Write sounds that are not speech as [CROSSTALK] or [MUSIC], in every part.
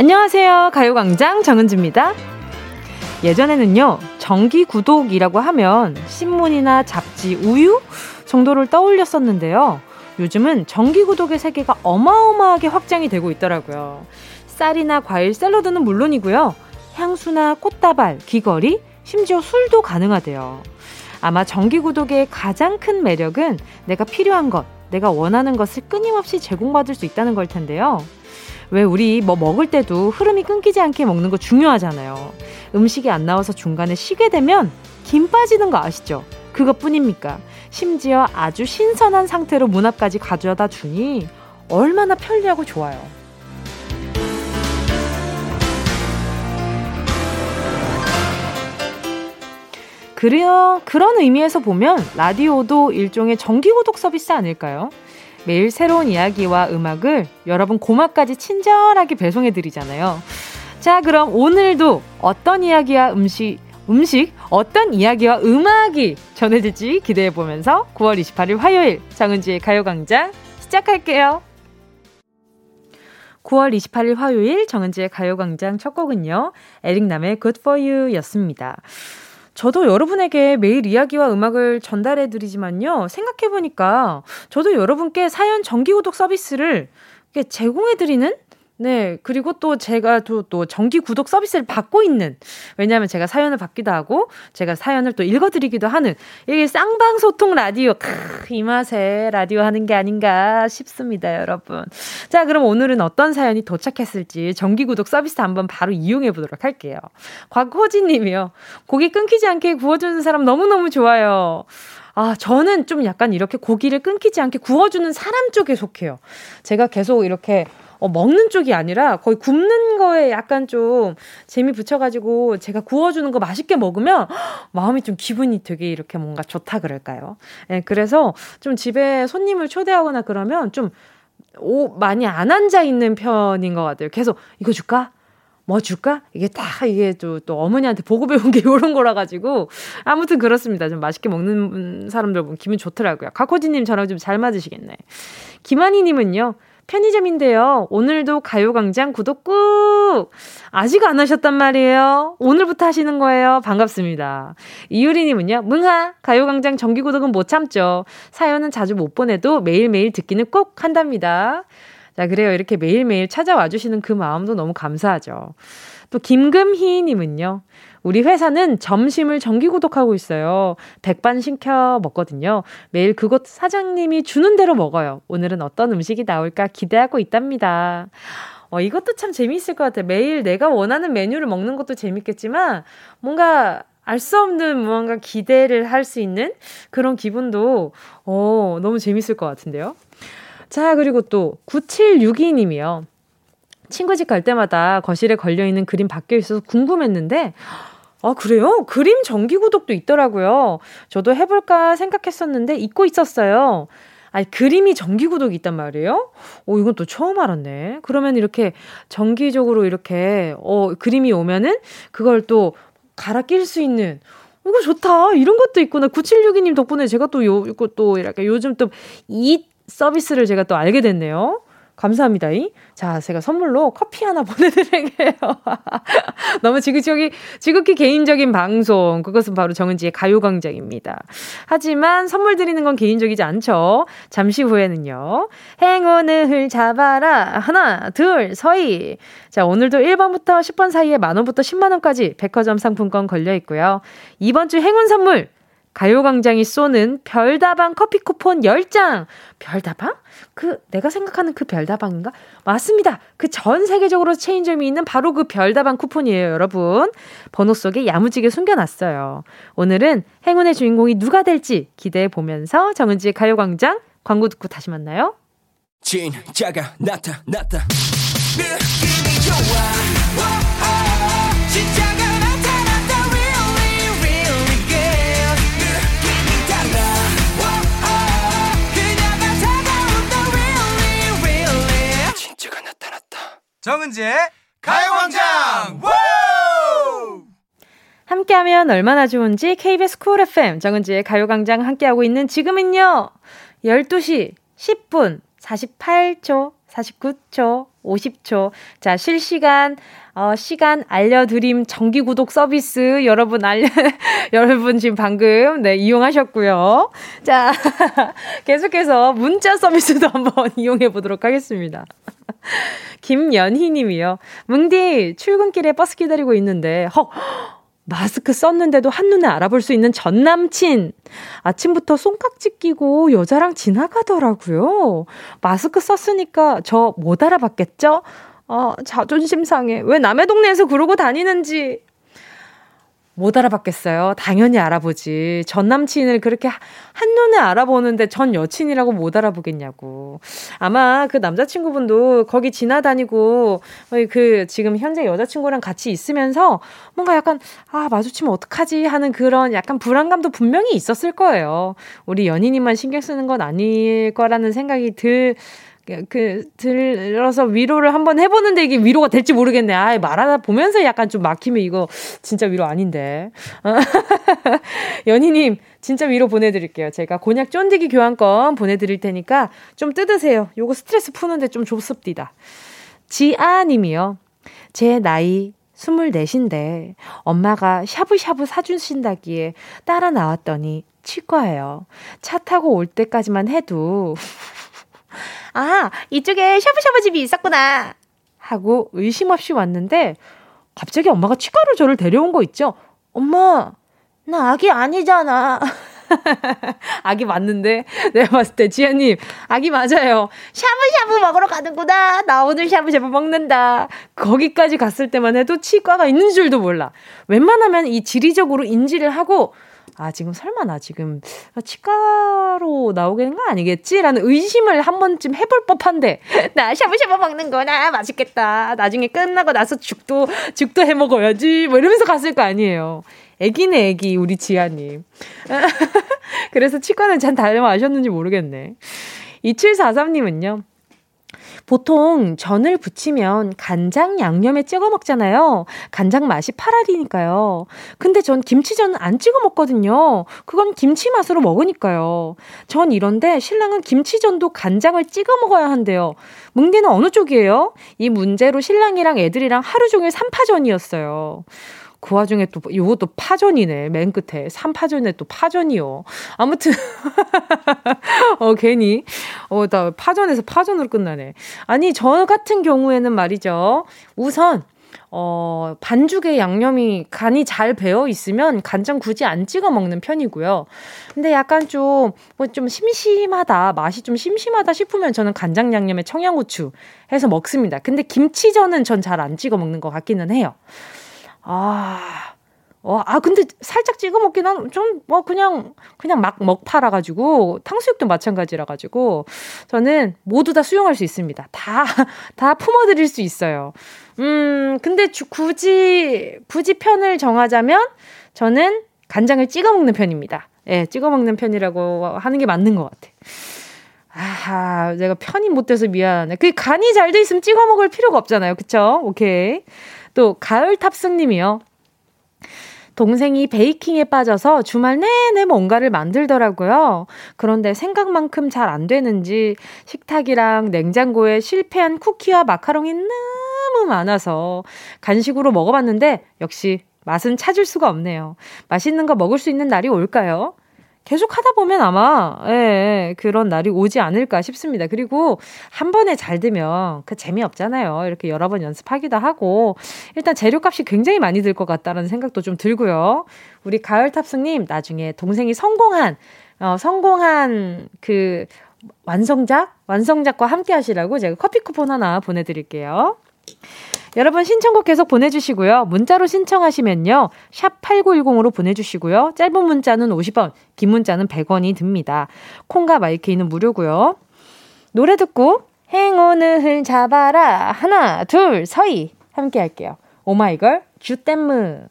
안녕하세요. 가요광장 정은지입니다. 예전에는요, 정기 구독이라고 하면 신문이나 잡지, 우유 정도를 떠올렸었는데요. 요즘은 정기 구독의 세계가 어마어마하게 확장이 되고 있더라고요. 쌀이나 과일, 샐러드는 물론이고요. 향수나 꽃다발, 귀걸이, 심지어 술도 가능하대요. 아마 정기 구독의 가장 큰 매력은 내가 필요한 것, 내가 원하는 것을 끊임없이 제공받을 수 있다는 걸 텐데요. 왜 우리 뭐 먹을 때도 흐름이 끊기지 않게 먹는 거 중요하잖아요. 음식이 안 나와서 중간에 쉬게 되면 김 빠지는 거 아시죠? 그것뿐입니까? 심지어 아주 신선한 상태로 문 앞까지 가져다 주니 얼마나 편리하고 좋아요. 그래요. 그런 의미에서 보면 라디오도 일종의 정기구독 서비스 아닐까요? 매일 새로운 이야기와 음악을 여러분 고막까지 친절하게 배송해 드리잖아요. 자, 그럼 오늘도 어떤 이야기와 음식, 음식, 어떤 이야기와 음악이 전해질지 기대해 보면서 9월 28일 화요일 정은지의 가요광장 시작할게요. 9월 28일 화요일 정은지의 가요광장 첫 곡은요. 에릭남의 Good For You 였습니다. 저도 여러분에게 매일 이야기와 음악을 전달해 드리지만요. 생각해 보니까 저도 여러분께 사연 정기 구독 서비스를 제공해 드리는 네, 그리고 또 제가 또, 또 정기 구독 서비스를 받고 있는, 왜냐하면 제가 사연을 받기도 하고, 제가 사연을 또 읽어드리기도 하는, 이게 쌍방소통 라디오, 크, 이 맛에 라디오 하는 게 아닌가 싶습니다, 여러분. 자, 그럼 오늘은 어떤 사연이 도착했을지 정기 구독 서비스 한번 바로 이용해 보도록 할게요. 곽호진 님이요. 고기 끊기지 않게 구워주는 사람 너무너무 좋아요. 아, 저는 좀 약간 이렇게 고기를 끊기지 않게 구워주는 사람 쪽에 속해요. 제가 계속 이렇게 어, 먹는 쪽이 아니라 거의 굽는 거에 약간 좀 재미 붙여가지고 제가 구워주는 거 맛있게 먹으면 마음이 좀 기분이 되게 이렇게 뭔가 좋다 그럴까요? 예, 그래서 좀 집에 손님을 초대하거나 그러면 좀 오, 많이 안 앉아 있는 편인 것 같아요. 계속 이거 줄까? 뭐 줄까? 이게 다 이게 또, 또 어머니한테 보고 배운 게 [LAUGHS] 이런 거라 가지고 아무튼 그렇습니다. 좀 맛있게 먹는 사람들 보면 기분 좋더라고요. 가코지님 저랑 좀 잘 맞으시겠네. 김한희님은요. 편의점인데요. 오늘도 가요광장 구독 꾹! 아직 안 하셨단 말이에요. 오늘부터 하시는 거예요. 반갑습니다. 이유리님은요, 뭉하! 가요광장 정기구독은 못 참죠. 사연은 자주 못 보내도 매일매일 듣기는 꼭 한답니다. 자, 그래요. 이렇게 매일매일 찾아와 주시는 그 마음도 너무 감사하죠. 또 김금희님은요, 우리 회사는 점심을 정기 구독하고 있어요. 백반 시켜 먹거든요. 매일 그곳 사장님이 주는 대로 먹어요. 오늘은 어떤 음식이 나올까 기대하고 있답니다. 어, 이것도 참 재미있을 것 같아요. 매일 내가 원하는 메뉴를 먹는 것도 재밌겠지만, 뭔가 알 수 없는 무언가 기대를 할 수 있는 그런 기분도, 어, 너무 재밌을 것 같은데요. 자, 그리고 또, 9762님이요. 친구 집 갈 때마다 거실에 걸려있는 그림 바뀌어 있어서 궁금했는데, 아, 그래요? 그림 정기 구독도 있더라고요. 저도 해볼까 생각했었는데 잊고 있었어요. 아니, 그림이 정기 구독이 있단 말이에요? 오, 이건 또 처음 알았네. 그러면 이렇게 정기적으로 이렇게, 어, 그림이 오면은 그걸 또 갈아 낄 수 있는, 이거 좋다. 이런 것도 있구나. 9762님 덕분에 제가 또 요, 이거 또 이렇게 요즘 또 이 서비스를 제가 또 알게 됐네요. 감사합니다. 자, 제가 선물로 커피 하나 [LAUGHS] 보내드릴게요. [LAUGHS] 너무 지극히, 지극히 개인적인 방송. 그것은 바로 정은지의 가요광장입니다. 하지만 선물 드리는 건 개인적이지 않죠. 잠시 후에는요. 행운을 잡아라. 하나, 둘, 서희. 자, 오늘도 1번부터 10번 사이에 만원부터 10만원까지 백화점 상품권 걸려 있고요. 이번 주 행운 선물. 가요광장이 쏘는 별다방 커피 쿠폰 10장. 별다방? 그, 내가 생각하는 그 별다방인가? 맞습니다. 그 전 세계적으로 체인점이 있는 바로 그 별다방 쿠폰이에요, 여러분. 번호 속에 야무지게 숨겨놨어요. 오늘은 행운의 주인공이 누가 될지 기대해 보면서 정은지의 가요광장 광고 듣고 다시 만나요. 진짜가 나타났다. 느낌이 좋아. 정은지의 가요광장! 함께하면 얼마나 좋은지 KBS 쿨 FM 정은지의 가요광장 함께하고 있는 지금은요 12시 10분 48초 49초 50초. 자, 실시간, 어, 시간 알려드림 정기 구독 서비스 여러분 알려, [LAUGHS] 여러분 지금 방금, 네, 이용하셨고요. 자, [LAUGHS] 계속해서 문자 서비스도 한번 [LAUGHS] 이용해 보도록 하겠습니다. 김연희 님이요. 뭉디, 출근길에 버스 기다리고 있는데, 헉! 마스크 썼는데도 한눈에 알아볼 수 있는 전 남친. 아침부터 손깍지 끼고 여자랑 지나가더라고요. 마스크 썼으니까 저 못 알아봤겠죠? 어, 자존심 상해. 왜 남의 동네에서 그러고 다니는지. 못 알아봤겠어요. 당연히 알아보지. 전 남친을 그렇게 한눈에 알아보는데 전 여친이라고 못 알아보겠냐고. 아마 그 남자친구분도 거기 지나다니고 그 지금 현재 여자친구랑 같이 있으면서 뭔가 약간 아, 마주치면 어떡하지 하는 그런 약간 불안감도 분명히 있었을 거예요. 우리 연인이만 신경 쓰는 건 아닐 거라는 생각이 들 그, 들어서 위로를 한번 해보는데 이게 위로가 될지 모르겠네. 아, 말하다 보면서 약간 좀 막히면 이거 진짜 위로 아닌데. [LAUGHS] 연희님, 진짜 위로 보내드릴게요. 제가 곤약 쫀디기 교환권 보내드릴 테니까 좀 뜯으세요. 요거 스트레스 푸는데 좀 좋습니다. 지아님이요. 제 나이 24인데 엄마가 샤브샤브 사주신다기에 따라 나왔더니 치과예요. 차 타고 올 때까지만 해도 [LAUGHS] 아, 이쪽에 샤브샤브 집이 있었구나. 하고 의심 없이 왔는데 갑자기 엄마가 치과로 저를 데려온 거 있죠? 엄마, 나 아기 아니잖아. [LAUGHS] 아기 맞는데 내가 봤을 때 지아님 아기 맞아요. 샤브샤브 먹으러 가는구나. 나 오늘 샤브샤브 먹는다. 거기까지 갔을 때만 해도 치과가 있는 줄도 몰라. 웬만하면 이 지리적으로 인지를 하고 아, 지금 설마 나 지금 치과로 나오게 된거 아니겠지? 라는 의심을 한 번쯤 해볼 법한데, [LAUGHS] 나 샤브샤브 먹는구나. 맛있겠다. 나중에 끝나고 나서 죽도, 죽도 해 먹어야지. 뭐 이러면서 갔을 거 아니에요. 애기네, 애기, 우리 지아님. [LAUGHS] 그래서 치과는 잘 다녀와셨는지 모르겠네. 2743님은요. 보통 전을 부치면 간장 양념에 찍어 먹잖아요. 간장 맛이 파라리니까요. 근데 전 김치전은 안 찍어 먹거든요. 그건 김치 맛으로 먹으니까요. 전 이런데 신랑은 김치전도 간장을 찍어 먹어야 한대요. 뭉디는 어느 쪽이에요? 이 문제로 신랑이랑 애들이랑 하루 종일 삼파전이었어요. 그 와중에 또, 요것도 파전이네. 맨 끝에. 3파전에 또 파전이요. 아무튼, [LAUGHS] 어, 괜히, 어, 나 파전에서 파전으로 끝나네. 아니, 저 같은 경우에는 말이죠. 우선, 어, 반죽에 양념이 간이 잘 배어 있으면 간장 굳이 안 찍어 먹는 편이고요. 근데 약간 좀, 뭐 좀 심심하다, 맛이 좀 심심하다 싶으면 저는 간장 양념에 청양고추 해서 먹습니다. 근데 김치전은 전 잘 안 찍어 먹는 것 같기는 해요. 아, 어, 아, 근데 살짝 찍어 먹긴 한, 좀, 뭐, 그냥, 그냥 막 먹 팔아 가지고, 탕수육도 마찬가지라 가지고, 저는 모두 다 수용할 수 있습니다. 다, [LAUGHS] 다 품어드릴 수 있어요. 음, 근데 주, 굳이, 굳이 편을 정하자면, 저는 간장을 찍어 먹는 편입니다. 예, 찍어 먹는 편이라고 하는 게 맞는 것 같아. 아, 내가 편이 못 돼서 미안하네. 그 간이 잘 돼 있으면 찍어 먹을 필요가 없잖아요. 그쵸? 오케이. 또 가을 탑승님이요. 동생이 베이킹에 빠져서 주말 내내 뭔가를 만들더라고요. 그런데 생각만큼 잘 안 되는지 식탁이랑 냉장고에 실패한 쿠키와 마카롱이 너무 많아서 간식으로 먹어봤는데 역시 맛은 찾을 수가 없네요. 맛있는 거 먹을 수 있는 날이 올까요? 계속 하다 보면 아마, 예, 그런 날이 오지 않을까 싶습니다. 그리고 한 번에 잘 되면 그 재미없잖아요. 이렇게 여러 번 연습하기도 하고, 일단 재료값이 굉장히 많이 들 것 같다라는 생각도 좀 들고요. 우리 가을 탑승님, 나중에 동생이 성공한, 어, 성공한 그 완성작? 완성작과 함께 하시라고 제가 커피 쿠폰 하나 보내드릴게요. 여러분 신청곡 계속 보내주시고요. 문자로 신청하시면요. 샵 8910으로 보내주시고요. 짧은 문자는 50원, 긴 문자는 100원이 듭니다. 콩과 마이케이는 무료고요. 노래 듣고 행운을 잡아라. 하나, 둘, 서희. 함께 할게요. 오마이걸, 주댐무.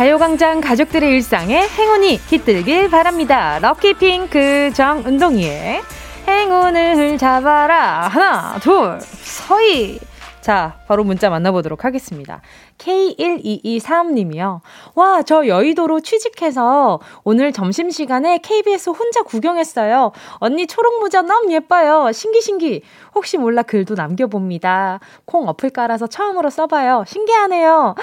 가요광장 가족들의 일상에 행운이 깃들길 바랍니다. 럭키핑크 정은동이의 행운을 잡아라. 하나, 둘, 서희. 자, 바로 문자 만나보도록 하겠습니다. K1223님이요. 와, 저 여의도로 취직해서 오늘 점심시간에 KBS 혼자 구경했어요. 언니 초록 모자 너무 예뻐요. 신기신기. 혹시 몰라 글도 남겨봅니다. 콩 어플 깔아서 처음으로 써봐요. 신기하네요.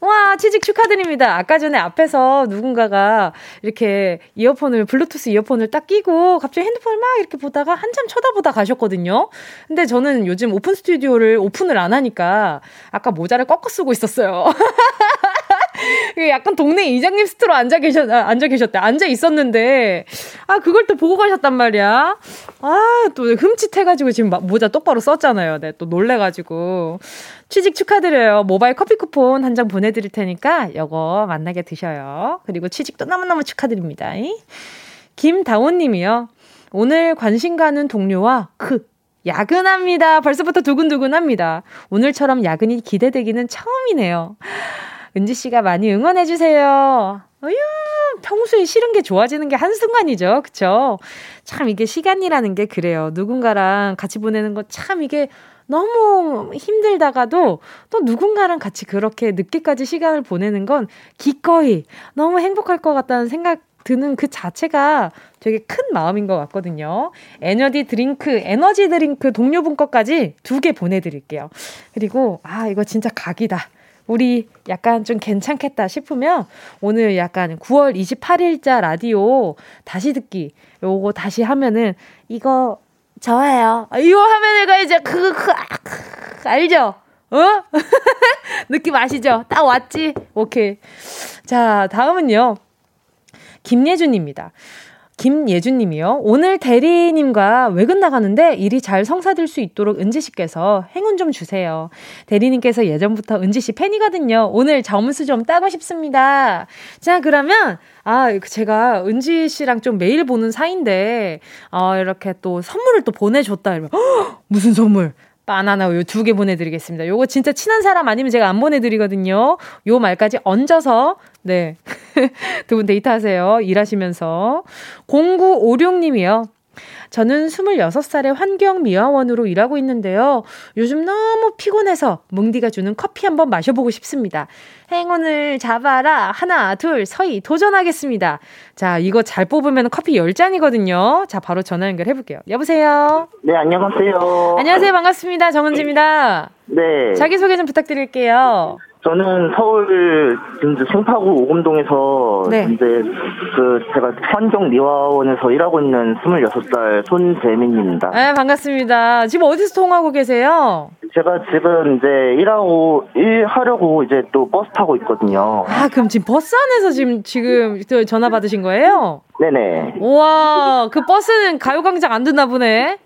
와, 취직 축하드립니다. 아까 전에 앞에서 누군가가 이렇게 이어폰을, 블루투스 이어폰을 딱 끼고 갑자기 핸드폰을 막 이렇게 보다가 한참 쳐다보다 가셨거든요. 근데 저는 요즘 오픈 스튜디오를 오픈을 안 하니까 아까 모자를 꺾어 쓰고 있었어요. [LAUGHS] 약간 동네 이장님 스타일로 앉아 계셨, 아, 앉아 계셨대. 앉아 있었는데, 아, 그걸 또 보고 가셨단 말이야. 아, 또 흠칫해가지고 지금 모자 똑바로 썼잖아요. 네, 또 놀래가지고. 취직 축하드려요. 모바일 커피 쿠폰 한 장 보내드릴 테니까, 요거 맛나게 드셔요. 그리고 취직도 너무너무 축하드립니다. 김다원 님이요. 오늘 관심 가는 동료와 크, 야근합니다. 벌써부터 두근두근합니다. 오늘처럼 야근이 기대되기는 처음이네요. 은지 씨가 많이 응원해 주세요. 어휴, 평소에 싫은 게 좋아지는 게 한순간이죠. 그쵸? 참 이게 시간이라는 게 그래요. 누군가랑 같이 보내는 거 참 이게 너무 힘들다가도 또 누군가랑 같이 그렇게 늦게까지 시간을 보내는 건 기꺼이 너무 행복할 것 같다는 생각 드는 그 자체가 되게 큰 마음인 것 같거든요. 에너지 드링크, 에너지 드링크 동료분 것까지 두 개 보내드릴게요. 그리고, 아, 이거 진짜 각이다. 우리 약간 좀 괜찮겠다 싶으면 오늘 약간 9월 28일자 라디오 다시 듣기 요거 다시 하면은 이거 저예요. 아, 이거 하면 내가 이제 그, 그, 아, 그 알죠? 어? [LAUGHS] 느낌 아시죠? 딱 왔지? 오케이. 자, 다음은요. 김예준입니다. 김예준님이요. 오늘 대리님과 외근 나가는데 일이 잘 성사될 수 있도록 은지 씨께서 행운 좀 주세요. 대리님께서 예전부터 은지 씨 팬이거든요. 오늘 점수 좀 따고 싶습니다. 자, 그러면 아, 제가 은지 씨랑 좀 매일 보는 사이인데, 어, 이렇게 또 선물을 또 보내줬다. 이러면, 헉, 무슨 선물? 바나나 우유 두 개 보내드리겠습니다. 요거 진짜 친한 사람 아니면 제가 안 보내드리거든요. 요 말까지 얹어서, 네. [LAUGHS] 두 분 데이트하세요. 일하시면서. 0956님이요. 저는 26살의 환경미화원으로 일하고 있는데요. 요즘 너무 피곤해서 뭉디가 주는 커피 한번 마셔보고 싶습니다. 행운을 잡아라. 하나, 둘, 서희 도전하겠습니다. 자, 이거 잘 뽑으면 커피 10잔이거든요. 자, 바로 전화 연결해볼게요. 여보세요? 네, 안녕하세요. 안녕하세요. 반갑습니다. 정은지입니다. 네. 자기소개 좀 부탁드릴게요. 저는 서울 진주 송파구 오금동에서 네. 이제 그 제가 환경 미화원에서 일하고 있는 26살 손재민입니다. 네, 반갑습니다. 지금 어디서 통하고 계세요? 제가 지금 이제 일하고 일하려고 이제 또 버스 타고 있거든요. 아, 그럼 지금 버스 안에서 지금 지금 전화 받으신 거예요? 네네. 우와, 그 버스는 가요광장 안 듣나 보네.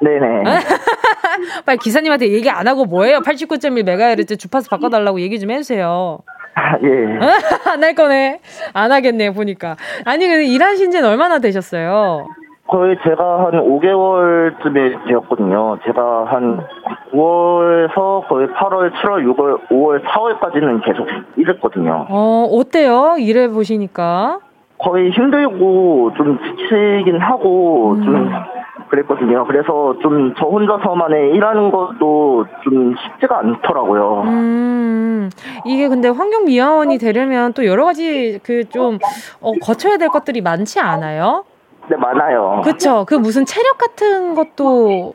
네네. [LAUGHS] 빨리 기사님한테 얘기 안 하고 뭐예요? 89.1MHz 주파수 바꿔달라고 얘기 좀 해주세요. 아, 예. [LAUGHS] 안 할 거네. 안 하겠네, 보니까. 아니, 근데 일하신 지는 얼마나 되셨어요? 거의 제가 한 5개월쯤에 되었거든요. 제가 한 9월에서 거의 8월, 7월, 6월, 5월, 4월까지는 계속 일했거든요. 어, 어때요? 일해 보시니까? 거의 힘들고 좀 지치긴 하고 음. 좀 그랬거든요. 그래서 좀 저 혼자서만의 일하는 것도 좀 쉽지가 않더라고요. 음, 이게 근데 환경 미화원이 되려면 또 여러 가지 그 좀 어, 거쳐야 될 것들이 많지 않아요? 네, 많아요. 그쵸. 그 무슨 체력 같은 것도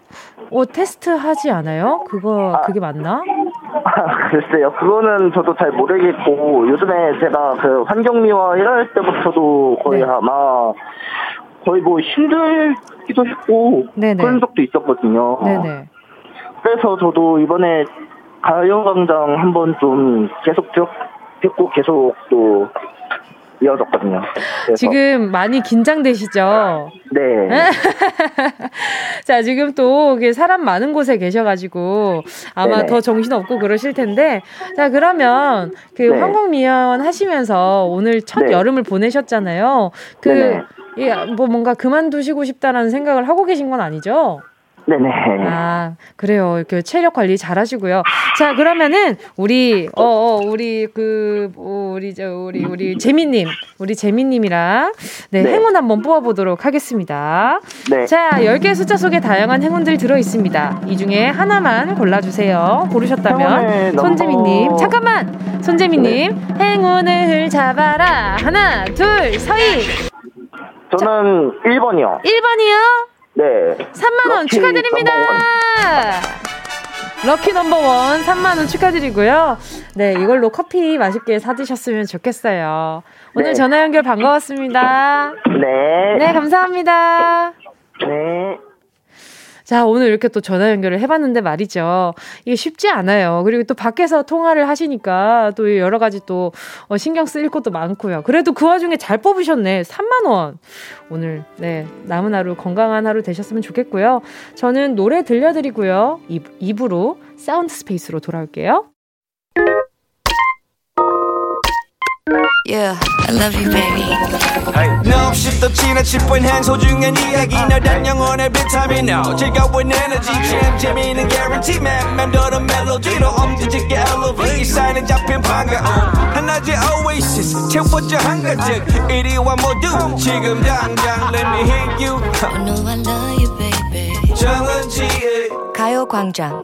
어, 테스트 하지 않아요? 그거, 아, 그게 맞나? 아, 글쎄요. 그거는 저도 잘 모르겠고, 요즘에 제가 그 환경미화 일할 때부터도 거의 네. 아마 거의 뭐 힘들기도 했고 네네. 그런 적도 있었거든요. 네네. 그래서 저도 이번에 가요광장 한번 좀 계속 듣고 계속 또 이어졌거든요. 지금 많이 긴장되시죠? 네. [LAUGHS] 자, 지금 또 사람 많은 곳에 계셔가지고 아마 네네. 더 정신없고 그러실 텐데. 자, 그러면 그 네. 항공미연 하시면서 오늘 첫 네. 여름을 보내셨잖아요. 그. 예, 뭐 뭔가 그만두시고 싶다라는 생각을 하고 계신 건 아니죠? 네네. 아, 그래요. 이렇게 체력 관리 잘 하시고요. 자, 그러면은, 우리, 어, 어 우리, 그, 뭐, 우리, 저, 우리, 우리, 재민님. 우리 재민님이랑, 네, 네. 행운 한번 뽑아보도록 하겠습니다. 네. 자, 10개의 숫자 속에 다양한 행운들 들어있습니다. 이 중에 하나만 골라주세요. 고르셨다면. 손재민님. 잠깐만! 손재민님. 네. 행운을 잡아라. 하나, 둘, 서희. 저는 자, 1번이요. 1번이요? 네. 3만 원 축하드립니다! 럭키 넘버원 3만 원 축하드리고요. 네, 이걸로 커피 맛있게 사 드셨으면 좋겠어요. 오늘 네. 전화 연결 반가웠습니다. 네. 네, 감사합니다. 네. 자, 오늘 이렇게 또 전화 연결을 해봤는데 말이죠. 이게 쉽지 않아요. 그리고 또 밖에서 통화를 하시니까 또 여러 가지 또 어, 신경 쓰일 것도 많고요. 그래도 그 와중에 잘 뽑으셨네. 3만원. 오늘, 네, 남은 하루 건강한 하루 되셨으면 좋겠고요. 저는 노래 들려드리고요. 2부로 Sound Space로 돌아올게요. Yeah, I love you, baby. Hey. No, 없이 또 지나칠 뻔한 소중한 이야기. 너란 영혼의 비타민 O 즐거운 에너지. 참 재미있는 guarantee man. 맴도는 멜로디로 엄지짓게 elevate. 사인은 잡힌 반가움 하나의 oasis. 채워져 한가득 이리와 모두. 지금 당장 let me hit you. I know I love you, baby. 정은지의 가요광장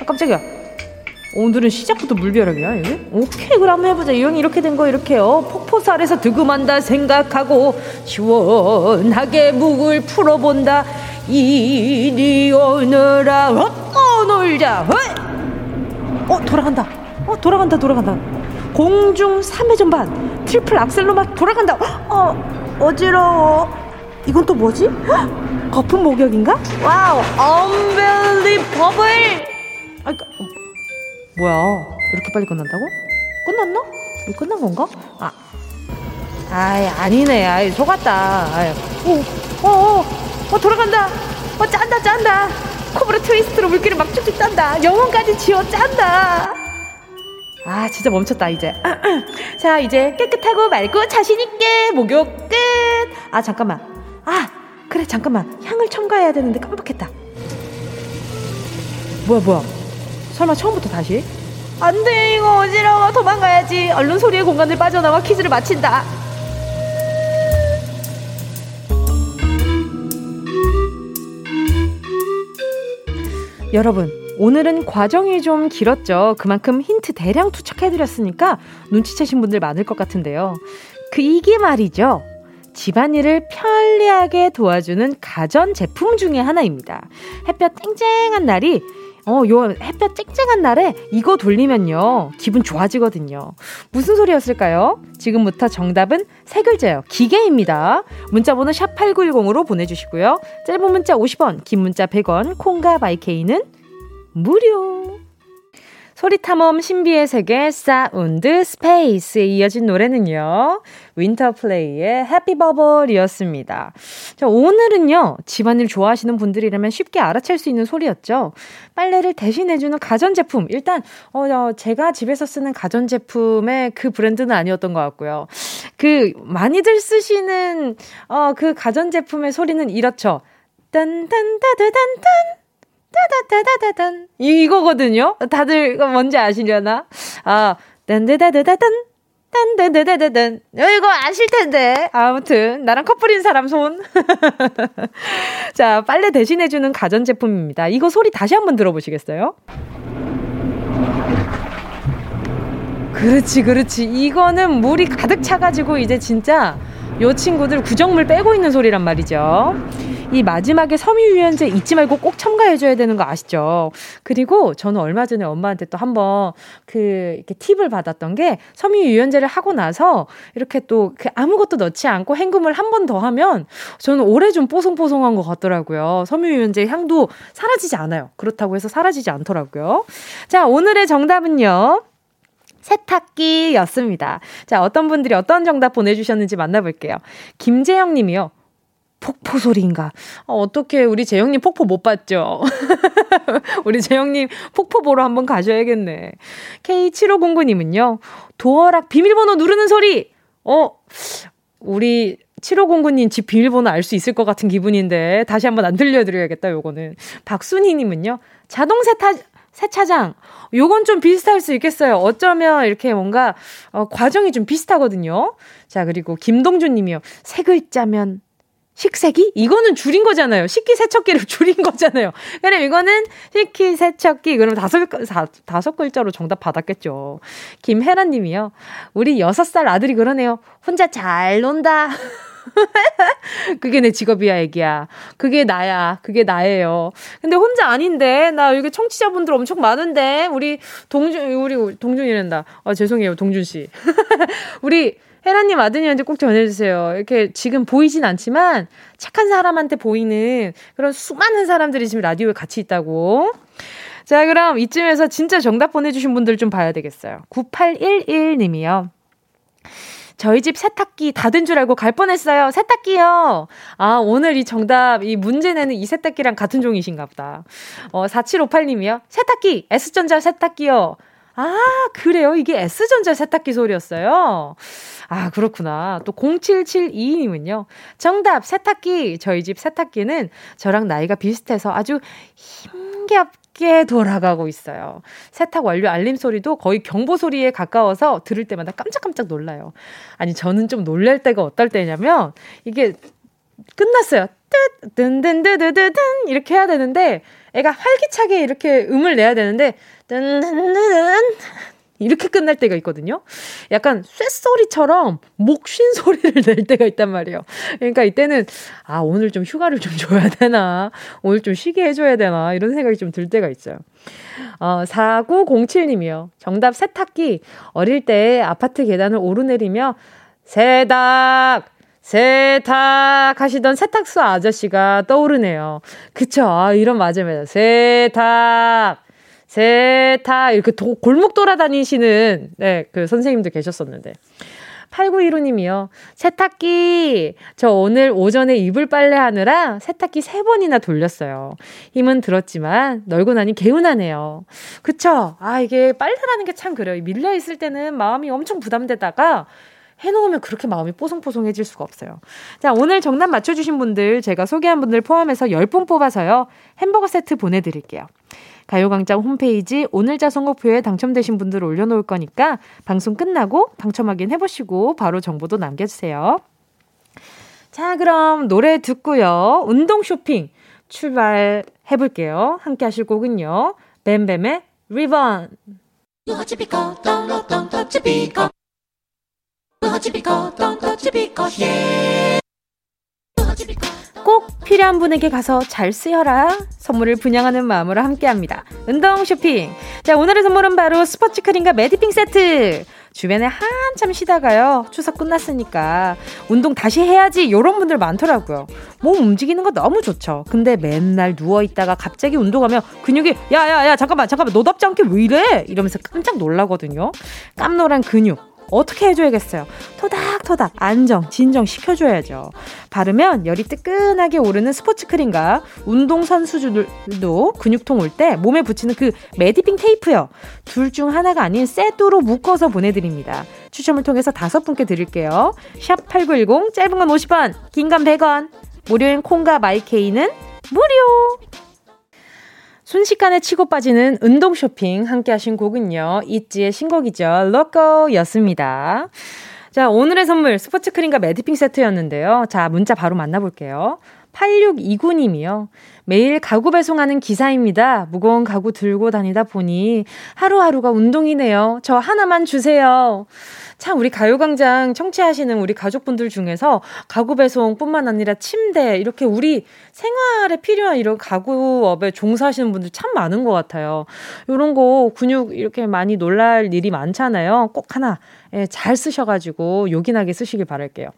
아, 깜짝이야. 오늘은 시작부터 물벼락이야, 여기? 오케이, 그럼 해보자. 이왕 이렇게 된 거, 이렇게요. 폭포수에서 득음한다 생각하고, 시원하게 목을 풀어본다. 이리 오너라, 어, 놀자, 어? 어, 돌아간다. 어, 돌아간다, 돌아간다. 공중 3회전 반, 트리플 악셀로 막 돌아간다. 어, 어지러워. 이건 또 뭐지? 거품 목욕인가? Wow, unbelie vable! 뭐야? 이렇게 빨리 끝난다고? 끝났나? 이거 끝난 건가? 아, 아이 아니네. 아이 속았다. 아이, 오, 어, 어, 어 돌아간다. 어 짠다, 짠다. 코브라 트위스트로 물기를 막 쭉쭉 짠다. 영혼까지 쥐어짠다. 아 진짜 멈췄다 이제 [CLEARS THROAT] 자 이제 깨끗하고 맑고 자신있게 목욕 끝 아 잠깐만 아 그래 잠깐만 향을 첨가해야 되는데 깜빡했다 뭐야 뭐야 설마 처음부터 다시? 안 돼, 이거 어지러워. 도망가야지. 얼른 소리의 공간을 빠져나와 퀴즈를 마친다. 여러분, 오늘은 과정이 좀 길었죠. 그만큼 힌트 대량 투척해드렸으니까 눈치채신 분들 많을 것 같은데요. 그 이게 말이죠. 집안일을 편리하게 도와주는 가전 제품 중에 하나입니다. 햇볕 쨍쨍한 날이 어, 요 햇볕 쨍쨍한 날에 이거 돌리면요. 기분 좋아지거든요. 무슨 소리였을까요? 지금부터 정답은 세 글자요. 기계입니다. 문자번호 샵8910으로 보내주시고요. 짧은 문자 50원, 긴 문자 100원, 콩과 my K는 무료. 소리탐험 신비의 세계 Sound Space에 이어진 노래는요. 윈터플레이의 Happy Bubble이었습니다. 자, 오늘은요. 집안일 좋아하시는 분들이라면 쉽게 알아챌 수 있는 소리였죠. 빨래를 대신해주는 가전제품. 일단 어, 어 제가 집에서 쓰는 가전제품의 그 브랜드는 아니었던 것 같고요. 그 많이들 쓰시는 어, 그 가전제품의 소리는 이렇죠. 딴딴따다단딴 따다다다다단 이거거든요. 다들 뭔지 아시려나? 아, 딴데다다다단 딴데데데데든 이거 아실 텐데 아무튼 나랑 커플인 사람 손. [LAUGHS] 자 빨래 대신해 주는 가전 제품입니다. 이거 소리 다시 한번 들어보시겠어요? 그렇지 그렇지 이거는 물이 가득 차가지고 이제 진짜 요 친구들 구정물 빼고 있는 소리란 말이죠. 이 마지막에 섬유유연제 잊지 말고 꼭 첨가해줘야 되는 거 아시죠? 그리고 저는 얼마 전에 엄마한테 또 한번 그 이렇게 팁을 받았던 게 섬유유연제를 하고 나서 이렇게 또 그 아무것도 넣지 않고 헹굼을 한 번 더 하면 저는 오래 좀 뽀송뽀송한 것 같더라고요. 섬유유연제 향도 사라지지 않아요. 그렇다고 해서 사라지지 않더라고요. 자, 오늘의 정답은요. 세탁기였습니다. 자, 어떤 분들이 어떤 정답 보내주셨는지 만나볼게요. 김재영 님이요. 폭포 소리인가? 어, 어떻게 우리 재영님 폭포 못 봤죠? [LAUGHS] 우리 재영님 폭포 보러 한번 가셔야겠네. K7509님은요, 도어락 비밀번호 누르는 소리! 어, 우리 7509님 집 비밀번호 알 수 있을 것 같은 기분인데, 다시 한번 안 들려드려야겠다, 요거는. 박순희님은요, 자동 세타, 세차장. 요건 좀 비슷할 수 있겠어요. 어쩌면 이렇게 뭔가, 어, 과정이 좀 비슷하거든요. 자, 그리고 김동준 님이요. 세 글자면 식세기? 이거는 줄인 거잖아요. 식기 세척기를 [LAUGHS] 줄인 거잖아요. 그럼 이거는 식기 세척기. 그럼 다섯, 다섯 글자로 정답 받았겠죠. 김혜란 님이요. 우리 여섯 살 아들이 그러네요. 혼자 잘 논다. [LAUGHS] 그게 내 직업이야, 애기야. 그게 나야. 그게 나예요. 근데 혼자 아닌데, 나 여기 청취자분들 엄청 많은데, 우리 동준, 우리 동준이란다. 아, 죄송해요, 동준씨. [LAUGHS] 우리 혜라님 아드님한테 꼭 전해주세요. 이렇게 지금 보이진 않지만 착한 사람한테 보이는 그런 수많은 사람들이 지금 라디오에 같이 있다고. 자, 그럼 이쯤에서 진짜 정답 보내주신 분들 좀 봐야 되겠어요. 9811님이요. 저희 집 세탁기 다된줄 알고 갈 뻔했어요. 세탁기요. 아, 오늘 이 정답, 이 문제 내는 이 세탁기랑 같은 종이신가 보다. 어, 4758님이요. 세탁기, S전자 세탁기요. 아, 그래요? 이게 S전자 세탁기 소리였어요? 아, 그렇구나. 또 0772님은요. 정답, 세탁기. 저희 집 세탁기는 저랑 나이가 비슷해서 아주 힘겹게 돌아가고 있어요. 세탁 완료 알림 소리도 거의 경보 소리에 가까워서 들을 때마다 깜짝깜짝 놀라요. 아니, 저는 좀 놀랄 때가 어떨 때냐면 이게 끝났어요. 뜻, 든든드드드든 이렇게 해야 되는데 애가 활기차게 이렇게 음을 내야 되는데 뜬뜬뜬 이렇게 끝날 때가 있거든요. 약간 쇳소리처럼 목쉰 소리를 [LAUGHS] 낼 때가 있단 말이에요. 그러니까 이때는 아 오늘 좀 휴가를 좀 [LAUGHS] 줘야 되나 오늘 좀 쉬게 해줘야 되나 이런 생각이 좀 들 때가 있어요. 어, 4907님이요. 정답 세탁기. 어릴 때 아파트 계단을 오르내리며 세탁 세탁 하시던 세탁소 아저씨가 떠오르네요. 그쵸. 아, 이런 맞아요. 세탁. 세탁. 이렇게 도, 골목 돌아다니시는, 네, 그 선생님도 계셨었는데. 8915님이요. 세탁기. 저 오늘 오전에 이불 빨래 하느라 세탁기 세 번이나 돌렸어요. 힘은 들었지만 널고 나니 개운하네요. 그쵸? 아, 이게 빨래라는 게 참 그래요. 밀려 있을 때는 마음이 엄청 부담되다가 해놓으면 그렇게 마음이 뽀송뽀송해질 수가 없어요. 자, 오늘 정답 맞춰주신 분들, 제가 소개한 분들 포함해서 10분 뽑아서요, 햄버거 세트 보내드릴게요. 가요광장 홈페이지 오늘자 선곡표에 당첨되신 분들 올려놓을 거니까 방송 끝나고 당첨 확인해보시고 바로 정보도 남겨주세요. 자, 그럼 노래 듣고요. 운동 쇼핑 출발해볼게요. 함께 하실 곡은요. 뱀뱀의 리본. 꼭 필요한 분에게 가서 잘 쓰여라. 선물을 분양하는 마음으로 함께 합니다. 운동 쇼핑. 자, 오늘의 선물은 바로 스포츠 크림과 매디핑 세트. 주변에 한참 쉬다가요. 추석 끝났으니까 운동 다시 해야지. 요런 분들 많더라고요. 몸 움직이는 거 너무 좋죠. 근데 맨날 누워 있다가 갑자기 운동하면 근육이 야야야 잠깐만 잠깐만 너답지 않게 왜 이래? 이러면서 깜짝 놀라거든요. 깜놀한 근육. 어떻게 해줘야겠어요? 토닥토닥 안정, 진정 시켜줘야죠. 바르면 열이 뜨끈하게 오르는 스포츠 크림과 운동선수들도 근육통 올 때 몸에 붙이는 그 매디핑 테이프요. 둘 중 하나가 아닌 세트로 묶어서 보내드립니다. 추첨을 통해서 다섯 분께 드릴게요. 샵 8910, 짧은 건 50원, 긴 건 100원. 무료인 콩과 마이케이는 무료! 순식간에 치고 빠지는 운동 쇼핑 함께 하신 곡은요. 있지의 신곡이죠. 로꼬였습니다. 자, 오늘의 선물 스포츠 크림과 매디핑 세트였는데요. 자, 문자 바로 만나볼게요. 8629님이요. 매일 가구 배송하는 기사입니다. 무거운 가구 들고 다니다 보니 하루하루가 운동이네요. 저 하나만 주세요. 참 우리 가요광장 청취하시는 우리 가족분들 중에서 가구 배송뿐만 아니라 침대 이렇게 우리 생활에 필요한 이런 가구업에 종사하시는 분들 참 많은 것 같아요. 이런 거 근육 이렇게 많이 놀랄 일이 많잖아요. 꼭 하나 예, 잘 쓰셔가지고 요긴하게 쓰시길 바랄게요.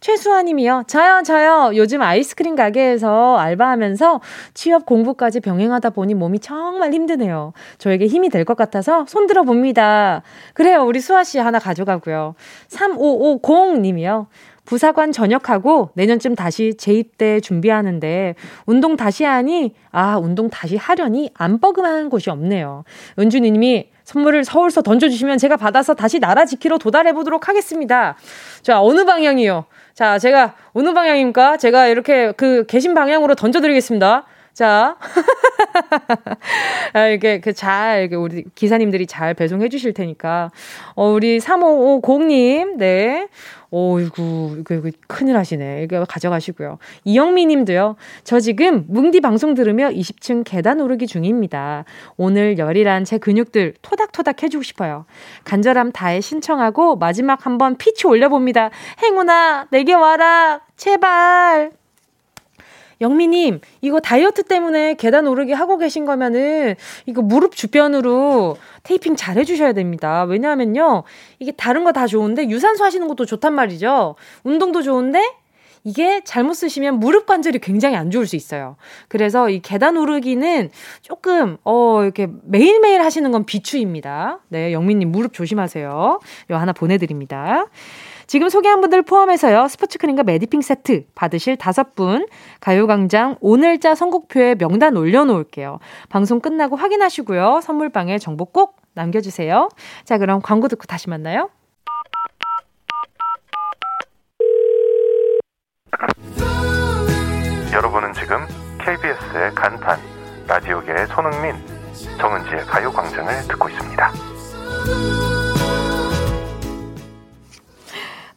최수아님이요. 저요, 저요. 요즘 아이스크림 가게에서 알바하면서 취업 공부까지 병행하다 보니 몸이 정말 힘드네요. 저에게 힘이 될 것 같아서 손들어 봅니다. 그래요. 우리 수아 씨 하나 가져가고요. 3550님이요. 부사관 전역하고 내년쯤 다시 재입대 준비하는데 운동 다시 하니 아 운동 다시 하려니 안 뻐금한 곳이 없네요. 은준이 님이 선물을 서울서 던져주시면 제가 받아서 다시 나라 지키러 도달해 보도록 하겠습니다. 자 어느 방향이요? 자 제가 어느 방향입니까? 제가 이렇게 그 계신 방향으로 던져드리겠습니다. 자. [LAUGHS] 아, 이게 그 잘, 이게 우리 기사님들이 잘 배송해 주실 테니까. 어, 우리 3550님, 네. 어이구, 이거, 이거 큰일 하시네. 이거 가져가시고요. 이영미 님도요. 저 지금 뭉디 방송 들으며 20층 계단 오르기 중입니다. 오늘 열일한 제 근육들 토닥토닥 해주고 싶어요. 간절함 다해 신청하고 마지막 한번 피치 올려봅니다. 행운아, 내게 와라. 제발. 영미님, 이거 다이어트 때문에 계단 오르기 하고 계신 거면은, 이거 무릎 주변으로 테이핑 잘 해주셔야 됩니다. 왜냐하면요, 이게 다른 거 다 좋은데, 유산소 하시는 것도 좋단 말이죠. 운동도 좋은데, 이게 잘못 쓰시면 무릎 관절이 굉장히 안 좋을 수 있어요. 그래서 이 계단 오르기는 조금, 어, 이렇게 매일매일 하시는 건 비추입니다. 네, 영미님 무릎 조심하세요. 요 하나 보내드립니다. 지금 소개한 분들 포함해서요. 스포츠 크림과 매디핑 세트 받으실 다섯 분 가요광장 오늘자 선곡표에 명단 올려놓을게요. 방송 끝나고 확인하시고요. 선물방에 정보 꼭 남겨주세요. 자 그럼 광고 듣고 다시 만나요. 여러분은 지금 KBS의 간판 라디오계의 손흥민 정은지의 가요광장을 듣고 있습니다.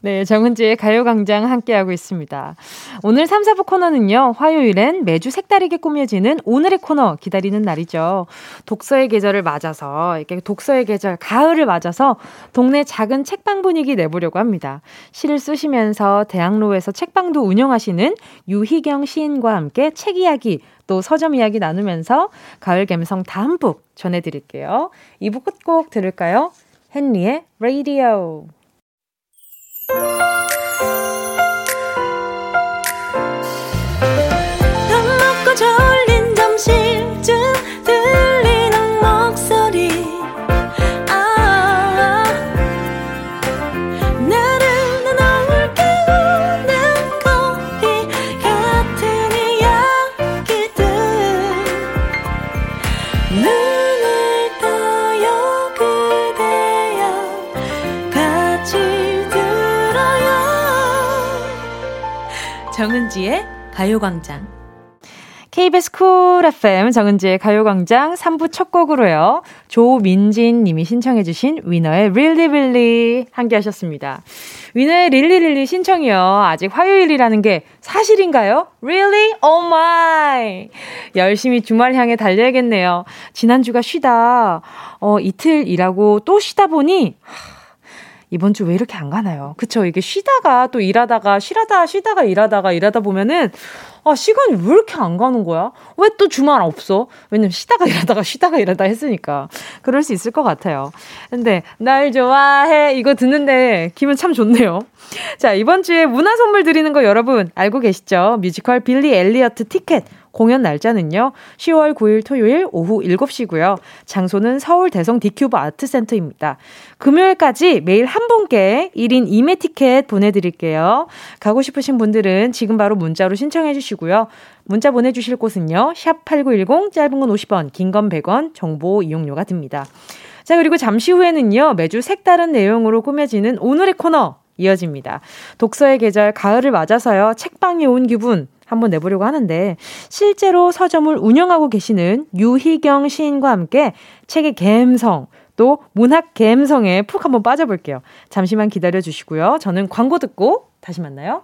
네, 정은지의 가요광장 함께하고 있습니다. 오늘 3, 4부 코너는요, 화요일엔 매주 색다르게 꾸며지는 오늘의 코너 기다리는 날이죠. 독서의 계절을 맞아서, 이렇게 독서의 계절, 가을을 맞아서 동네 작은 책방 분위기 내보려고 합니다. 시를 쓰시면서 대학로에서 책방도 운영하시는 유희경 시인과 함께 책 이야기, 또 서점 이야기 나누면서 가을 감성 담뿍 전해드릴게요. 2부 끝곡 들을까요? 헨리의 라디오. 정은지의 가요광장. KBS 쿨 FM 정은지의 가요광장 3부 첫 곡으로요. 조민진 님이 신청해주신 위너의 Really 함께 하셨습니다. 위너의 Really 신청이요. 아직 화요일이라는 게 사실인가요? Really? Oh my! 열심히 주말 향해 달려야겠네요. 지난주가 쉬다, 어, 이틀 일하고 또 쉬다 보니, 이번 주 왜 이렇게 안 가나요? 그쵸. 이게 쉬다가 또 일하다가, 쉬다가, 쉬다가 일하다가, 일하다 보면은, 아, 시간이 왜 이렇게 안 가는 거야? 왜 또 주말 없어? 왜냐면 쉬다가 일하다가, 쉬다가 일하다 했으니까. 그럴 수 있을 것 같아요. 근데, 날 좋아해. 이거 듣는데 기분 참 좋네요. 자, 이번 주에 문화 선물 드리는 거 여러분 알고 계시죠? 뮤지컬 빌리 엘리어트 티켓. 공연 날짜는요. 10월 9일 토요일 오후 7시고요. 장소는 서울 대성 디큐브 아트센터입니다. 금요일까지 매일 한 분께 1인 2매 티켓 보내드릴게요. 가고 싶으신 분들은 지금 바로 문자로 신청해 주시 고요. 문자 보내주실 곳은요. 샵 8910 짧은 건 50원, 긴 건 100원, 정보 이용료가 듭니다. 자, 그리고 잠시 후에는요. 매주 색다른 내용으로 꾸며지는 오늘의 코너 이어집니다. 독서의 계절 가을을 맞아서요. 책방에 온 기분 한번 내보려고 하는데 실제로 서점을 운영하고 계시는 유희경 시인과 함께 책의 갬성 또 문학 갬성에 푹 한번 빠져볼게요. 잠시만 기다려 주시고요. 저는 광고 듣고 다시 만나요.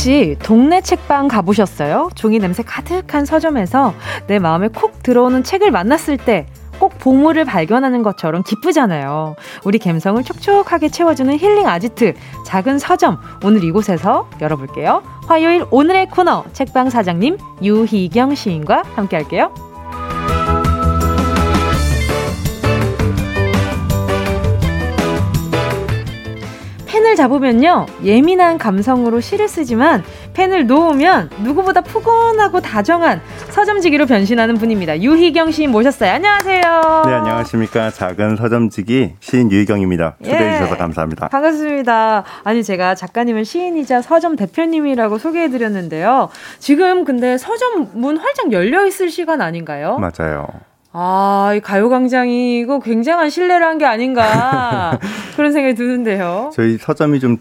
혹시 동네 책방 가보셨어요? 종이 냄새 가득한 서점에서 내 마음에 콕 들어오는 책을 만났을 때 꼭 보물을 발견하는 것처럼 기쁘잖아요. 우리 감성을 촉촉하게 채워주는 힐링 아지트 작은 서점 오늘 이곳에서 열어볼게요. 화요일 오늘의 코너 책방 사장님 유희경 시인과 함께할게요. 잡으면요, 예민한 감성으로 시를 쓰지만 펜을 놓으면 누구보다 푸근하고 다정한 서점지기로 변신하는 분입니다. 유희경 시인 모셨어요. 안녕하세요. 네, 안녕하십니까. 작은 서점지기 시인 유희경입니다. 초대해 예. 주셔서 감사합니다. 반갑습니다. 아니, 제가 작가님은 시인이자 서점 대표님이라고 소개해 드렸는데요. 지금 근데 서점 문 활짝 열려 있을 시간 아닌가요? 맞아요. 아, 이 가요광장이 이거 굉장한 신뢰를 한 게 아닌가 [LAUGHS] 그런 생각이 드는데요. 저희 서점이 좀,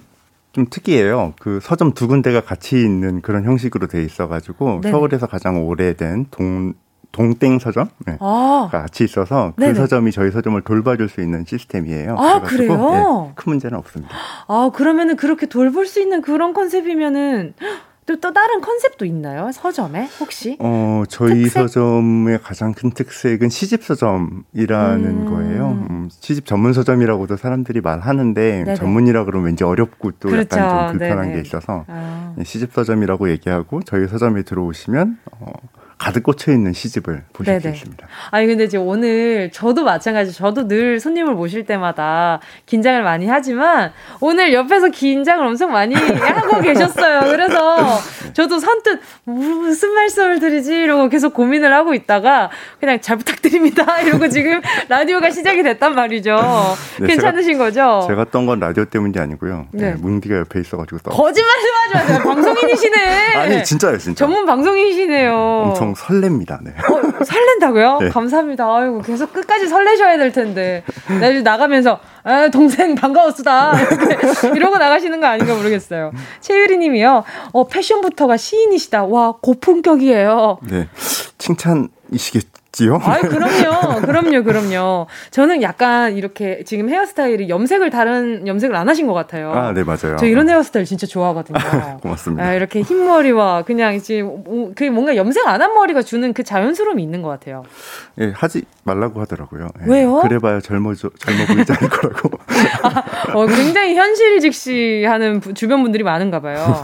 좀 특이해요. 그 서점 두 군데가 같이 있는 그런 형식으로 돼 있어가지고 네 서울에서 가장 오래된 동, 동땡 서점 네. 아. 같이 있어서 그 네네. 서점이 저희 서점을 돌봐줄 수 있는 시스템이에요. 아 그래요? 네, 큰 문제는 없습니다. 아 그러면은 그렇게 돌볼 수 있는 그런 컨셉이면은 또, 또 다른 컨셉도 있나요? 서점에 혹시? 어, 저희 특색? 서점의 가장 큰 특색은 시집 서점이라는 음. 거예요. 음, 시집 전문 서점이라고도 사람들이 말하는데 네네. 전문이라 그러면 왠지 어렵고 또 그렇죠. 약간 좀 불편한 네네. 게 있어서 아. 시집 서점이라고 얘기하고 저희 서점에 들어오시면 어, 가득 꽂혀 있는 시집을 보실 네네. 수 있습니다. 아니 근데 지금 오늘 저도 마찬가지. 저도 늘 손님을 모실 때마다 긴장을 많이 하지만 오늘 옆에서 긴장을 엄청 많이 하고 [LAUGHS] 계셨어요. 그래서 저도 선뜻 무슨 말씀을 드리지 이러고 계속 고민을 하고 있다가 그냥 잘 부탁드립니다 [LAUGHS] 이러고 지금 라디오가 시작이 됐단 말이죠. 네, 괜찮으신 제가, 거죠? 제가 떤 건 라디오 때문이 아니고요. 네. 네, 문디가 옆에 있어가지고 거짓말 좀 하지 마세요. 방송인이시네. [LAUGHS] 아니 진짜요, 진짜. 전문 방송인이시네요. 엄청 엄청 설렙니다. 네. 어, 설렌다고요? 네. 감사합니다. 아이고 계속 끝까지 설레셔야 될 텐데. 내일 나가면서 아, 동생 반가웠수다 이러고 나가시는 거 아닌가 모르겠어요. 최유리님이요. 어 패션부터가 시인이시다. 와 고품격이에요. 네, 칭찬이시겠. 지요? [LAUGHS] 아, 그럼요, 그럼요, 그럼요. 저는 약간 이렇게 지금 헤어스타일이 염색을 다른 염색을 안 하신 것 같아요. 아, 네 맞아요. 저 이런 헤어스타일 진짜 좋아하거든요. [LAUGHS] 고맙습니다. 아, 이렇게 흰 머리와 그냥 이제 그 뭔가 염색 안 한 머리가 주는 그 자연스러움이 있는 것 같아요. 예, 하지 말라고 하더라고요. 예, 왜요? 그래봐야 젊어 젊어 보이지 않을 거라고. [LAUGHS] 아, 어, 굉장히 현실 직시하는 주변 분들이 많은가 봐요.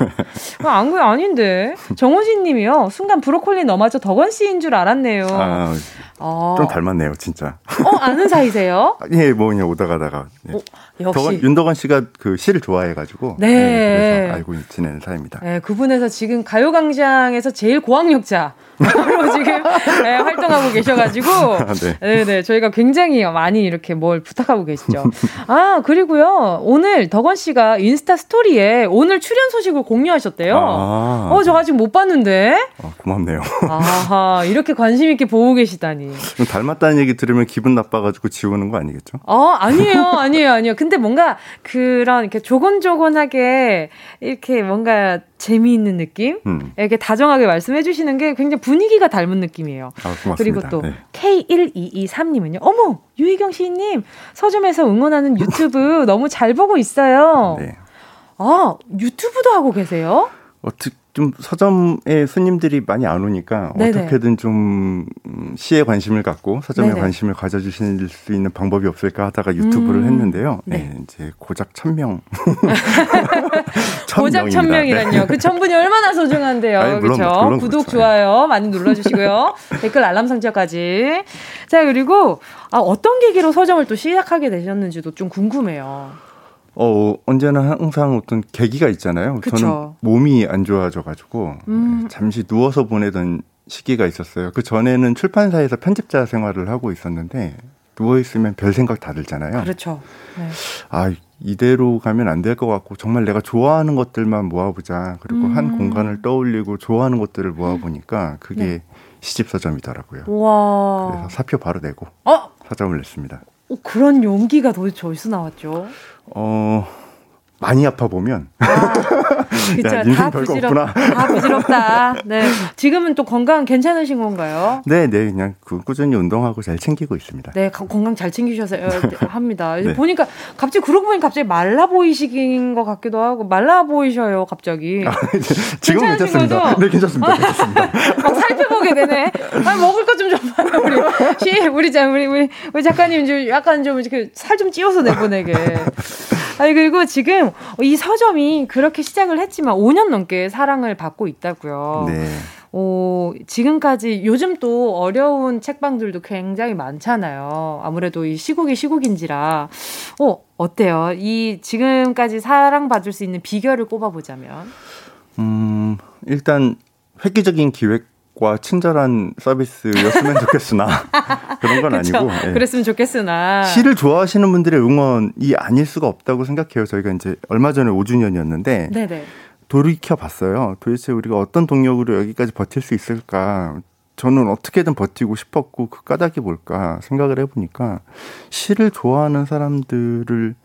안 그래 아닌데 정호진님이요. 순간 브로콜리 너마저 덕원 씨인 줄 알았네요. 아, 어. 좀 닮았네요, 진짜. 어, 아는 사이세요? [LAUGHS] 예, 뭐 그냥 오다 가다가. 네. 오, 역시 덕원, 윤덕원 씨가 그 시를 좋아해가지고. 네. 네. 그래서 알고 지내는 사이입니다. 네, 그분에서 지금 가요광장에서 제일 고학력자. 로 [LAUGHS] 지금 네, 활동하고 계셔가지고 [LAUGHS] 아, 네. 네네 저희가 굉장히 많이 이렇게 뭘 부탁하고 계시죠. [LAUGHS] 아 그리고요 오늘 덕원 씨가 인스타 스토리에 오늘 출연 소식을 공유하셨대요. 아. 어저 아직 못 봤는데. 아, 고맙네요. 아하 이렇게 관심 있게 보고 계시다니. 닮았다는 얘기 들으면 기분 나빠가지고 지우는 거 아니겠죠? 어 아니에요 아니에요 아니에요. 근데 뭔가 그런 이렇게 조곤조곤하게 이렇게 뭔가 재미있는 느낌? 음. 이렇게 다정하게 말씀해 주시는 게 굉장히 분위기가 닮은 느낌이에요. 아, 그리고 또 네. K1223님은요. 어머, 유희경 시인님 서점에서 응원하는 유튜브 [LAUGHS] 너무 잘 보고 있어요. 네. 아, 유튜브도 하고 계세요? 어떻게 좀 서점에 손님들이 많이 안 오니까 네네. 어떻게든 좀 시에 관심을 갖고 서점에 네네. 관심을 가져주실 수 있는 방법이 없을까 하다가 유튜브를 음. 했는데요. 네. 네. 이제 고작 천 명. [LAUGHS] 고작 천 명이란요. 그천 분이 얼마나 소중한데요. 그렇죠. 구독, 그렇죠. 좋아요 많이 눌러주시고요. [LAUGHS] 댓글 알람 설정까지. 자 그리고 아, 어떤 계기로 서점을 또 시작하게 되셨는지도 좀 궁금해요. 어, 언제나 항상 어떤 계기가 있잖아요. 그쵸. 저는 몸이 안 좋아져가지고 음. 잠시 누워서 보내던 시기가 있었어요. 그 전에는 출판사에서 편집자 생활을 하고 있었는데 누워 있으면 별 생각 다 들잖아요. 그렇죠. 네. 아 이대로 가면 안 될 것 같고 정말 내가 좋아하는 것들만 모아보자. 그리고 음. 한 공간을 떠올리고 좋아하는 것들을 모아보니까 그게 네. 시집 서점이더라고요. 와. 그래서 사표 바로 내고 어? 서점을 냈습니다. 어, 그런 용기가 도대체 어디서 나왔죠? 어. 많이 아파 보면 아, 그쵸, 야, 다 부지럽 다 부지럽다. 네, 지금은 또 건강 괜찮으신 건가요? 네, 네, 그냥 그 꾸준히 운동하고 잘 챙기고 있습니다. 네, 건강 잘 챙기셔서 어, 합니다. [LAUGHS] 네. 보니까 갑자기 그러고 보니 갑자기 말라 보이시긴 것 같기도 하고 말라 보이셔요, 갑자기. 아, [LAUGHS] 지금 괜찮습니다. 거죠? 네, 괜찮습니다. 괜찮습니다. [LAUGHS] 막 살펴보게 되네. 아, 먹을 것좀 줘봐요, 우리 시, 우리 자, 우리 우리 우리 작가님 좀 약간 좀 이렇게 살 좀 찌워서 내보내게. 아니 그리고 지금 이 서점이 그렇게 시작을 했지만 5년 넘게 사랑을 받고 있다고요. 네. 오, 지금까지 요즘 또 어려운 책방들도 굉장히 많잖아요. 아무래도 이 시국이 시국인지라. 어, 어때요? 이 지금까지 사랑받을 수 있는 비결을 꼽아보자면? 음, 일단 획기적인 기획 과 친절한 서비스였으면 좋겠으나 [LAUGHS] 그런 건 그쵸? 아니고 예. 그랬으면 좋겠으나 시를 좋아하시는 분들의 응원이 아닐 수가 없다고 생각해요. 저희가 이제 얼마 전에 5주년이었는데 네네. 돌이켜 봤어요. 도대체 우리가 어떤 동력으로 여기까지 버틸 수 있을까? 저는 어떻게든 버티고 싶었고 그 까닭이 뭘까 생각을 해보니까 시를 좋아하는 사람들을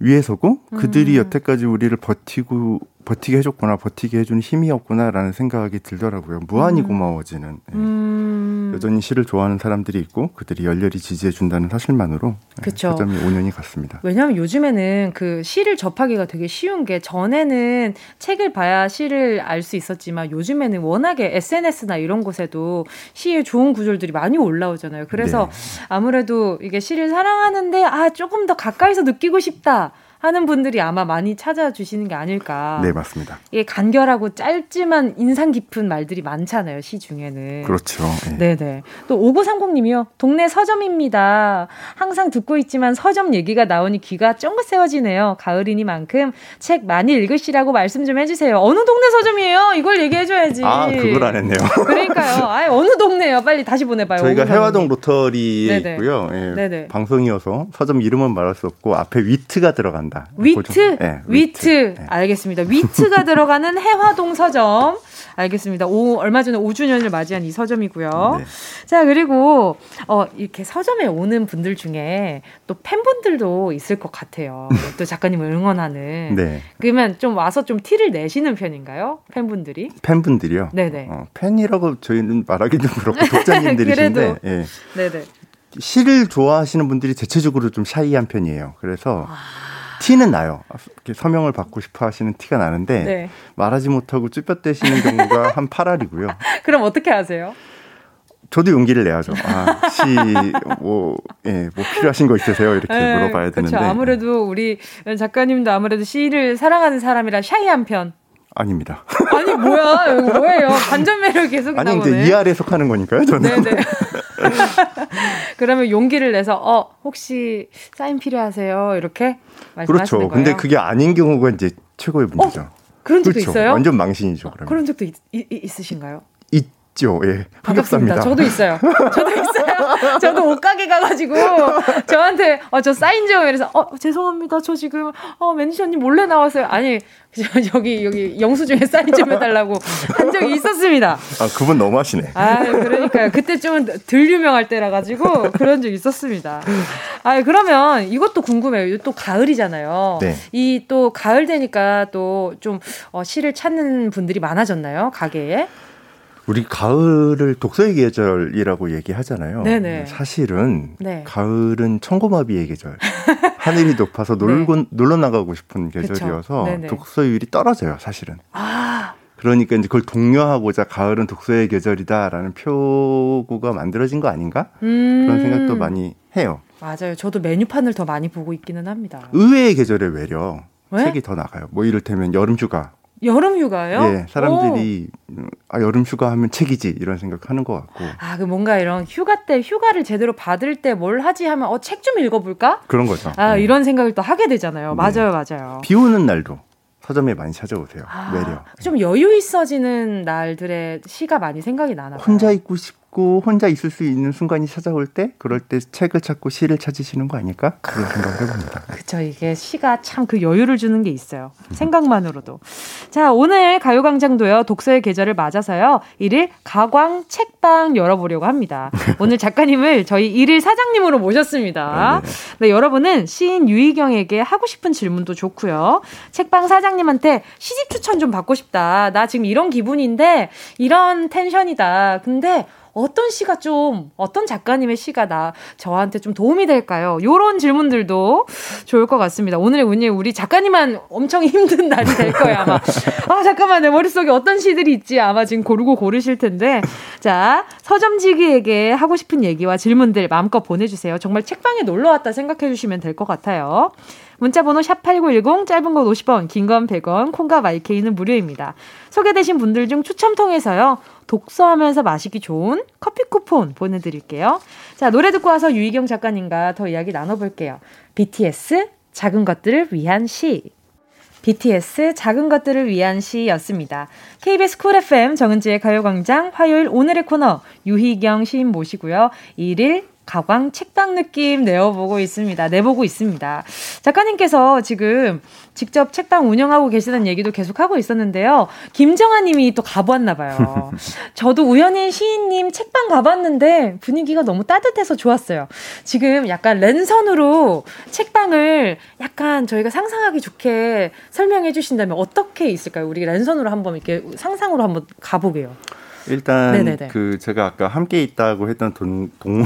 위해서고 그들이 음. 여태까지 우리를 버티고 버티게 해줬구나, 버티게 해주는 힘이었구나라는 생각이 들더라고요. 무한히 음. 고마워지는. 네. 음. 여전히 시를 좋아하는 사람들이 있고 그들이 열렬히 지지해준다는 사실만으로 네, 점이 5년이 갔습니다. 왜냐하면 요즘에는 그 시를 접하기가 되게 쉬운 게 전에는 책을 봐야 시를 알 수 있었지만 요즘에는 워낙에 SNS나 이런 곳에도 시의 좋은 구절들이 많이 올라오잖아요. 그래서 네. 아무래도 이게 시를 사랑하는데 아 조금 더 가까이서 느끼고 싶다. 하는 분들이 아마 많이 찾아주시는 게 아닐까. 네, 맞습니다. 이게 간결하고 짧지만 인상 깊은 말들이 많잖아요, 시 중에는. 그렇죠. 네, 네. 또 5930님이요. 동네 서점입니다. 항상 듣고 있지만 서점 얘기가 나오니 귀가 쫑긋 세워지네요. 가을이니만큼 책 많이 읽으시라고 말씀 좀 해주세요. 어느 동네 서점이에요? 이걸 얘기해줘야지. 아, 그걸 안 했네요. [LAUGHS] 그러니까요. 아, 어느 동네요? 빨리 다시 보내봐요. 저희가 혜화동 로터리에 네네. 있고요. 예, 네네. 방송이어서 서점 이름은 말할 수 없고 앞에 위트가 들어간 들어간다. 위트? 네, 위트. 위트. 네. 알겠습니다. 위트가 들어가는 [LAUGHS] 혜화동 서점. 알겠습니다. 오, 얼마 전에 5주년을 맞이한 이 서점이고요. 네. 자, 그리고, 어, 이렇게 서점에 오는 분들 중에 또 팬분들도 있을 것 같아요. [LAUGHS] 또 작가님을 응원하는. 네. 그러면 좀 와서 좀 티를 내시는 편인가요? 팬분들이? 팬분들이요? 네네. 어, 팬이라고 저희는 말하기도 그렇고 독자님들이신데. [LAUGHS] 예. 네네. 시를 좋아하시는 분들이 대체적으로 좀 샤이한 편이에요. 그래서. 아... 티는 나요. 서명을 받고 싶어 하시는 티가 나는데 네. 말하지 못하고 쭈뼛대시는 경우가 한 8알이고요. [LAUGHS] 그럼 어떻게 하세요? 저도 용기를 내야죠. 아, 시, 뭐, 예, 뭐 필요하신 거 있으세요? 이렇게 네, 물어봐야 되는데. 그렇죠. 아무래도 우리 작가님도 아무래도 시를 사랑하는 사람이라 샤이한 편. 아닙니다. 아니 뭐야 뭐예요? 반전 매력 계속 아니 나오네. 이제 이하에 속하는 거니까요. 저는. 네네. [LAUGHS] 그러면 용기를 내서 어 혹시 사인 필요하세요? 이렇게 말씀하시는 그렇죠. 거예요? 근데 그게 아닌 경우가 이제 최고의 문제죠. 어? 그런 적도 그렇죠. 있어요? 완전 망신이죠. 그러면. 그런 적도 있, 있, 으신가요 있 죠. 예. 반갑습니다. 저도 있어요. 저도 있어요. 저도 옷가게 가가지고 저한테 어, 저 사인 좀 이래서 어 죄송합니다. 저 지금 어 매니저님 몰래 나왔어요. 아니 여기 여기 영수증에 사인 좀 해달라고 한 적이 있었습니다. 아 그분 너무하시네. 아 그러니까요. 그때 좀 덜 유명할 때라 가지고 그런 적 있었습니다. 아 그러면 이것도 궁금해요. 또 가을이잖아요. 네. 이또 가을 되니까 또 좀 어, 시를 찾는 분들이 많아졌나요 가게에? 우리 가을을 독서의 계절이라고 얘기하잖아요. 네네. 사실은 네. 가을은 청고마비의 계절. 하늘이 높아서 [LAUGHS] 놀고 네. 놀러 나가고 싶은 계절이어서 독서율이 떨어져요, 사실은. 아. 그러니까 이제 그걸 독려하고자 가을은 독서의 계절이다라는 표구가 만들어진 거 아닌가? 음. 그런 생각도 많이 해요. 맞아요. 저도 메뉴판을 더 많이 보고 있기는 합니다. 의외의 계절에 외려 왜? 책이 더 나가요. 뭐 이를테면 여름 휴가. 여름 휴가요? 예, 사람들이 오. 아 여름 휴가 하면 책이지 이런 생각하는 것 같고. 아, 그 뭔가 이런 휴가 때 휴가를 제대로 받을 때 뭘 하지 하면 어 책 좀 읽어볼까? 그런 거죠. 아 네. 이런 생각을 또 하게 되잖아요. 네. 맞아요, 맞아요. 비 오는 날도 서점에 많이 찾아오세요. 아, 외려. 좀 여유 있어지는 날들의 시가 많이 생각이 나나 혼자 있고 싶. 찾고 혼자 있을 수 있는 순간이 찾아올 때 그럴 때 책을 찾고 시를 찾으시는 거 아닐까? 그런 생각을 해봅니다. [LAUGHS] 그렇죠. 이게 시가 참 그 여유를 주는 게 있어요. 생각만으로도. 자, 오늘 가요광장도요. 독서의 계절을 맞아서요. 일일 가광 책방 열어보려고 합니다. [LAUGHS] 오늘 작가님을 저희 일일 사장님으로 모셨습니다. 네, 네, 여러분은 시인 유희경에게 하고 싶은 질문도 좋고요. 책방 사장님한테 시집 추천 좀 받고 싶다. 나 지금 이런 기분인데 이런 텐션이다. 근데 어떤 시가 좀 어떤 작가님의 시가 나 저한테 좀 도움이 될까요? 요런 질문들도 좋을 것 같습니다. 오늘의 운이 우리 작가님만 엄청 힘든 날이 될 거예요, 아마. 아, 잠깐만 내 머릿속에 어떤 시들이 있지? 아마 지금 고르고 고르실 텐데. 자, 서점지기에게 하고 싶은 얘기와 질문들 마음껏 보내 주세요. 정말 책방에 놀러 왔다 생각해 주시면 될 것 같아요. 문자번호 샵8910 짧은 건 50원, 긴 건 100원, 콩과 마이케이는 무료입니다. 소개되신 분들 중 추첨 통해서요. 독서하면서 마시기 좋은 커피 쿠폰 보내드릴게요. 자, 노래 듣고 와서 유희경 작가님과 더 이야기 나눠볼게요. BTS 작은 것들을 위한 시. BTS 작은 것들을 위한 시였습니다. KBS 쿨 FM 정은지의 가요광장 화요일 오늘의 코너 유희경 시인 모시고요. 1일 가광 책방 느낌 내어보고 있습니다. 내보고 있습니다. 작가님께서 지금 직접 책방 운영하고 계시다는 얘기도 계속 하고 있었는데요. 김정아 님이 또 가보았나 봐요. [LAUGHS] 저도 우연히 시인님 책방 가봤는데 분위기가 너무 따뜻해서 좋았어요. 지금 약간 랜선으로 책방을 약간 저희가 상상하기 좋게 설명해 주신다면 어떻게 있을까요? 우리 랜선으로 한번 이렇게 상상으로 한번 가보게요. 일단 네네네. 그 제가 아까 함께 있다고 했던 동, 동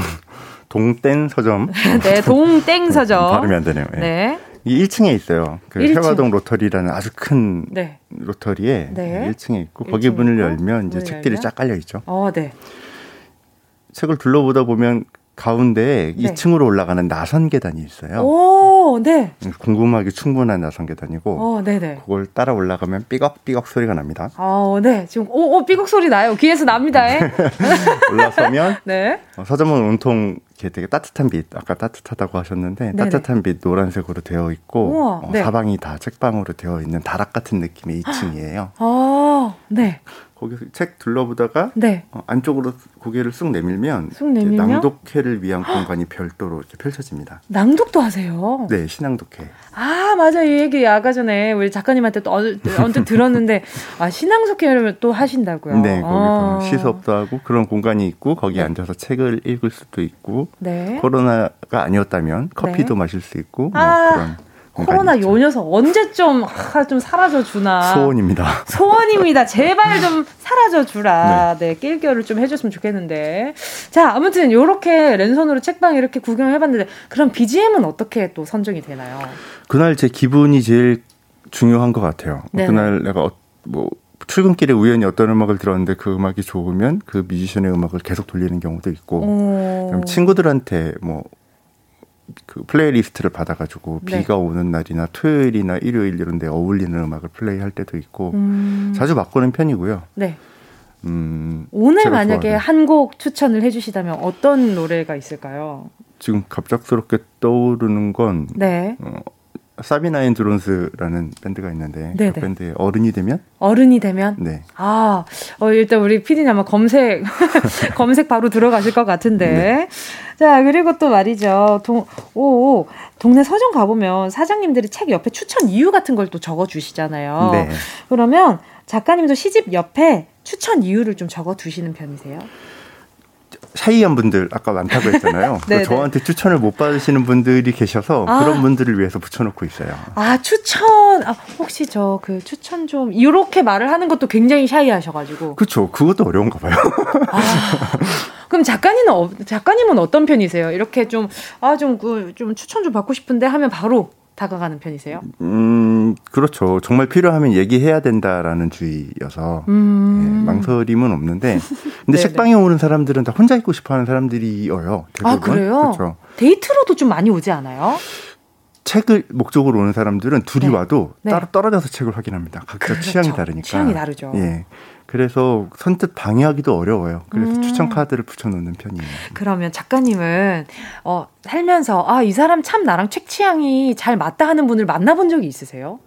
동땡 서점. [LAUGHS] 네, 동땡 서점. 발음이 안 되네요. 네. 네. 이 1층에 있어요. 그 1층. 해화동 로터리라는 아주 큰 네. 로터리에 네. 1층에 있고 거기 문을 열면 이제 책들이 열면? 쫙 깔려 있죠. 어, 네. 책을 둘러보다 보면 가운데 네. 2층으로 올라가는 나선 계단이 있어요. 오, 네. 궁금하게 충분한 나선 계단이고, 어, 네네. 그걸 따라 올라가면 삐걱삐걱 소리가 납니다. 어, 네. 지금 오, 오 삐걱 소리 나요. 귀에서 납니다. [LAUGHS] 올라서면 [LAUGHS] 네. 어, 서점은 온통 이렇게 되게 따뜻한 빛, 아까 따뜻하다고 하셨는데 네네. 따뜻한 빛 노란색으로 되어 있고 우와, 어, 네. 사방이 다 책방으로 되어 있는 다락 같은 느낌의 2층이에요. 어, 네. 거기서 책 둘러보다가 네. 어, 안쪽으로 고개를 쑥 내밀면, 쑥 내밀면? 낭독회를 위한 공간이 별도로 이렇게 펼쳐집니다. 낭독도 하세요? 네, 신앙독회. 아 맞아 이 얘기 아까 전에 우리 작가님한테 또 언뜻 들었는데 [LAUGHS] 아 신앙독회를 또 하신다고요? 네, 거기 아. 시수업도 하고 그런 공간이 있고 거기 네. 앉아서 책을 읽을 수도 있고 네. 코로나가 아니었다면 커피도 네. 마실 수 있고 뭐 아. 그런. 코로나 요 녀석 언제 좀, 아, 좀 사라져 주나. 소원입니다. 소원입니다. 제발 좀 [LAUGHS] 사라져 주라. 네. 네, 낄겨를 좀 해줬으면 좋겠는데. 자, 아무튼 요렇게 랜선으로 책방 이렇게 구경을 해봤는데, 그럼 BGM은 어떻게 또 선정이 되나요? 그날 제 기분이 제일 중요한 것 같아요. 네네. 그날 내가 어, 뭐, 출근길에 우연히 어떤 음악을 들었는데 그 음악이 좋으면 그 뮤지션의 음악을 계속 돌리는 경우도 있고, 친구들한테 뭐 그 플레이리스트를 받아가지고 네. 비가 오는 날이나 토요일이나 일요일 이런 데 어울리는 음악을 플레이할 때도 있고 음. 자주 바꾸는 편이고요. 네. 음, 오늘 만약에 한 곡 추천을 해주신다면 어떤 노래가 있을까요? 지금 갑작스럽게 떠오르는 건 네. 어, 사비나인 드론스라는 밴드가 있는데 네네. 그 밴드의 어른이 되면 어른이 되면 네. 아 어, 일단 우리 피디님 아마 검색 [LAUGHS] 검색 바로 들어가실 것 같은데 네. 자 그리고 또 말이죠 동 오 동네 서점 가보면 사장님들이 책 옆에 추천 이유 같은 걸 또 적어 주시잖아요 네. 그러면 작가님도 시집 옆에 추천 이유를 좀 적어 두시는 편이세요? 샤이한 분들 아까 많다고 했잖아요. [LAUGHS] 저한테 추천을 못 받으시는 분들이 계셔서 아. 그런 분들을 위해서 붙여놓고 있어요. 아 추천 아, 혹시 저 그 추천 좀 이렇게 말을 하는 것도 굉장히 샤이하셔가지고. 그렇죠. 그것도 어려운가 봐요. 아. 그럼 작가님은 어, 작가님은 어떤 편이세요? 이렇게 좀 아좀좀 그, 좀 추천 좀 받고 싶은데 하면 바로 다가가는 편이세요? 음, 그렇죠. 정말 필요하면 얘기해야 된다라는 주의여서 음. 네, 망설임은 없는데, [LAUGHS] 근데 책방에 오는 사람들은 다 혼자 있고 싶어 하는 사람들이어요. 아 그래요? 그렇죠. 데이트로도 좀 많이 오지 않아요? 책을 목적으로 오는 사람들은 둘이 네. 와도 네. 따로 떨어져서 책을 확인합니다. 각자 그렇죠. 취향이 다르니까. 취향이 다르죠. 예. 그래서 선뜻 방해하기도 어려워요. 그래서 음. 추천 카드를 붙여놓는 편이에요. 그러면 작가님은 어, 살면서 아 이 사람 참 나랑 책 취향이 잘 맞다 하는 분을 만나본 적이 있으세요?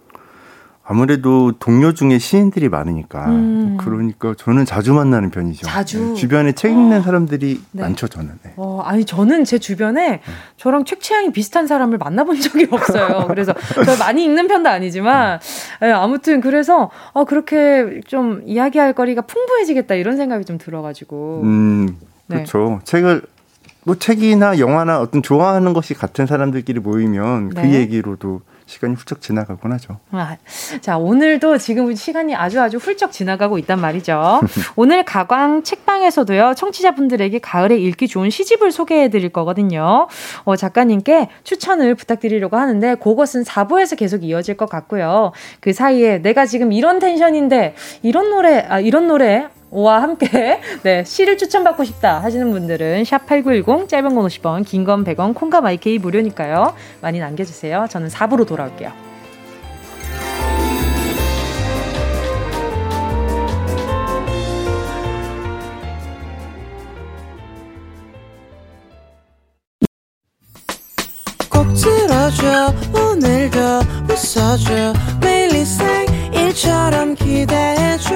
아무래도 동료 중에 시인들이 많으니까 음. 그러니까 저는 자주 만나는 편이죠. 자주 네, 주변에 책 읽는 사람들이 네. 많죠 저는. 네. 어, 아니 저는 제 주변에 네. 저랑 책 취향이 비슷한 사람을 만나본 적이 없어요. [LAUGHS] 그래서 저 많이 읽는 편도 아니지만 네, 아무튼 그래서 어, 그렇게 좀 이야기할 거리가 풍부해지겠다 이런 생각이 좀 들어가지고. 음 그렇죠. 책을 뭐 책이나 영화나 어떤 좋아하는 것이 같은 사람들끼리 모이면 그 얘기로도 시간이 훌쩍 지나가곤 하죠. 아, 자, 오늘도 지금 시간이 아주 아주 훌쩍 지나가고 있단 말이죠. [LAUGHS] 오늘 가광 책방에서도요, 청취자분들에게 가을에 읽기 좋은 시집을 소개해 드릴 거거든요. 어, 작가님께 추천을 부탁드리려고 하는데, 그것은 4부에서 계속 이어질 것 같고요. 그 사이에 내가 지금 이런 텐션인데, 이런 노래, 아, 이런 노래 와 함께 [LAUGHS] 네 시를 추천받고 싶다 하시는 분들은 샵 8910 짧은 건 50원 긴 건 100원 콩과 마이케이 무료니까요. 많이 남겨주세요. 저는 4부로 돌아올게요. 꼭 들어줘 오늘도 웃어줘. 매일 일처럼 기대해줘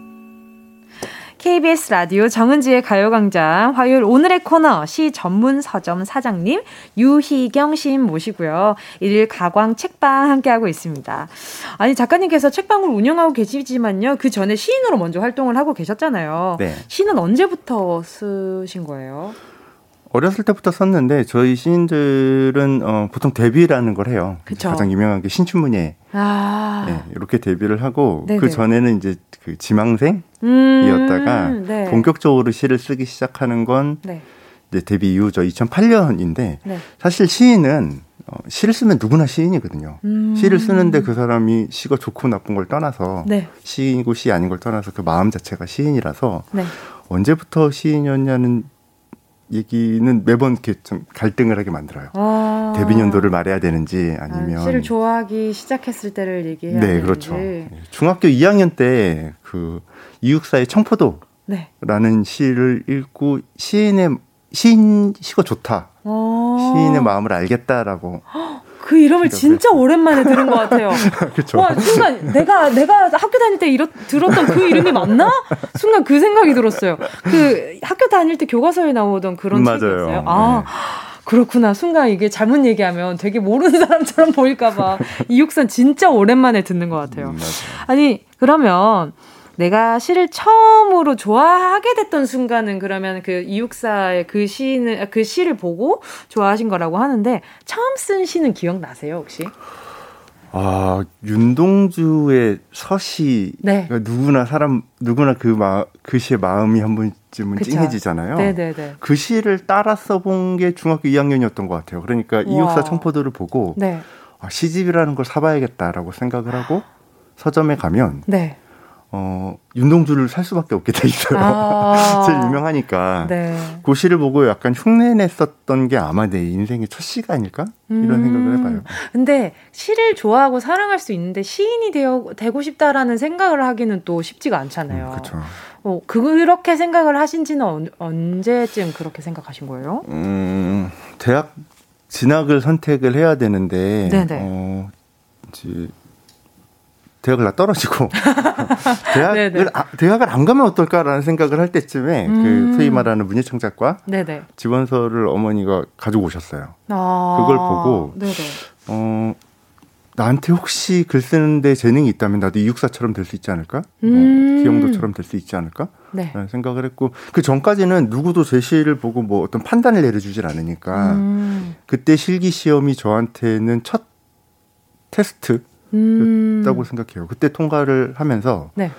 KBS 라디오 정은지의 가요광장 화요일 오늘의 코너 시 전문 서점 사장님 유희경 시인 모시고요. 일일 가광 책방 함께하고 있습니다. 아니 작가님께서 책방을 운영하고 계시지만요. 그 전에 시인으로 먼저 활동을 하고 계셨잖아요. 네. 시는 언제부터 쓰신 거예요? 어렸을 때부터 썼는데 저희 시인들은 어, 보통 데뷔라는 걸 해요. 그쵸? 가장 유명한 게 신춘문예. 아. 네, 이렇게 데뷔를 하고 네네. 그 전에는 이제 그 지망생 이었다가 음, 네. 본격적으로 시를 쓰기 시작하는 건 네. 이제 데뷔 이후 저 2008년인데 네. 사실 시인은 어, 시를 쓰면 누구나 시인이거든요. 음. 시를 쓰는데 그 사람이 시가 좋고 나쁜 걸 떠나서 네. 시인이고 시 아닌 걸 떠나서 그 마음 자체가 시인이라서 네. 언제부터 시인이었냐는 얘기는 매번 이렇게 좀 갈등을 하게 만들어요. 아. 데뷔 년도를 말해야 되는지 아니면 아, 시를 좋아하기 시작했을 때를 얘기해야 네, 되는지. 그렇죠. 중학교 2학년 때 그 이육사의 청포도라는 네. 시를 읽고 시인의 시인 시가 좋다. 아~ 시인의 마음을 알겠다라고. 그 이름을 진짜 했어요. 오랜만에 들은 것 같아요. [LAUGHS] 그쵸. 와 순간 내가 내가 학교 다닐 때 이렇, 들었던 그 이름이 맞나? 순간 그 생각이 들었어요. 그 학교 다닐 때 교과서에 나오던 그런 맞아요. 책이었어요. 아. 네. 그렇구나. 순간 이게 잘못 얘기하면 되게 모르는 사람처럼 보일까봐. 이육산 진짜 오랜만에 듣는 것 같아요. 음, 아니, 그러면 내가 시를 처음으로 좋아하게 됐던 순간은 그러면 그 이육사의 그 시는 그 시를 보고 좋아하신 거라고 하는데 처음 쓴 시는 기억나세요 혹시? 아 윤동주의 서시 네. 그러니까 누구나 사람 누구나 그마그 그 시의 마음이 한 번쯤은 그쵸. 찡해지잖아요. 네네네. 그 시를 따라 써본 게 중학교 2학년이었던 것 같아요. 그러니까 이육사 청포도를 보고 네. 아, 시집이라는 걸 사봐야겠다라고 생각을 하고 서점에 가면 네. 어, 윤동주를 살 수밖에 없게 돼 있어요. 아~ [LAUGHS] 제일 유명하니까. 네. 그 시를 보고 약간 흉내 냈었던 게 아마 내 인생의 첫 시가 아닐까? 이런 음~ 생각을 해봐요. 근데 시를 좋아하고 사랑할 수 있는데 시인이 되어, 되고 싶다라는 생각을 하기는 또 쉽지가 않잖아요. 음, 그렇죠. 어, 그렇게 생각을 하신 지는 언, 언제쯤 그렇게 생각하신 거예요? 음, 대학 진학을 선택을 해야 되는데, 네네. 어, 이제 대학을 나 떨어지고 [LAUGHS] 대학을 아, 대학을 안 가면 어떨까라는 생각을 할 때쯤에 그 음. 그 소위 말하는 문예청작과 네네. 지원서를 어머니가 가지고 오셨어요. 아. 그걸 보고 네네. 어 나한테 혹시 글 쓰는데 재능이 있다면 나도 이육사처럼 될 수 있지 않을까? 어, 음. 어, 기영도처럼 될 수 있지 않을까? 네. 라는 생각을 했고 그 전까지는 누구도 제 시를 보고 뭐 어떤 판단을 내려주질 않으니까 음. 그때 실기 시험이 저한테는 첫 테스트 음. 였다고 생각해요. 그때 통과를 하면서 네.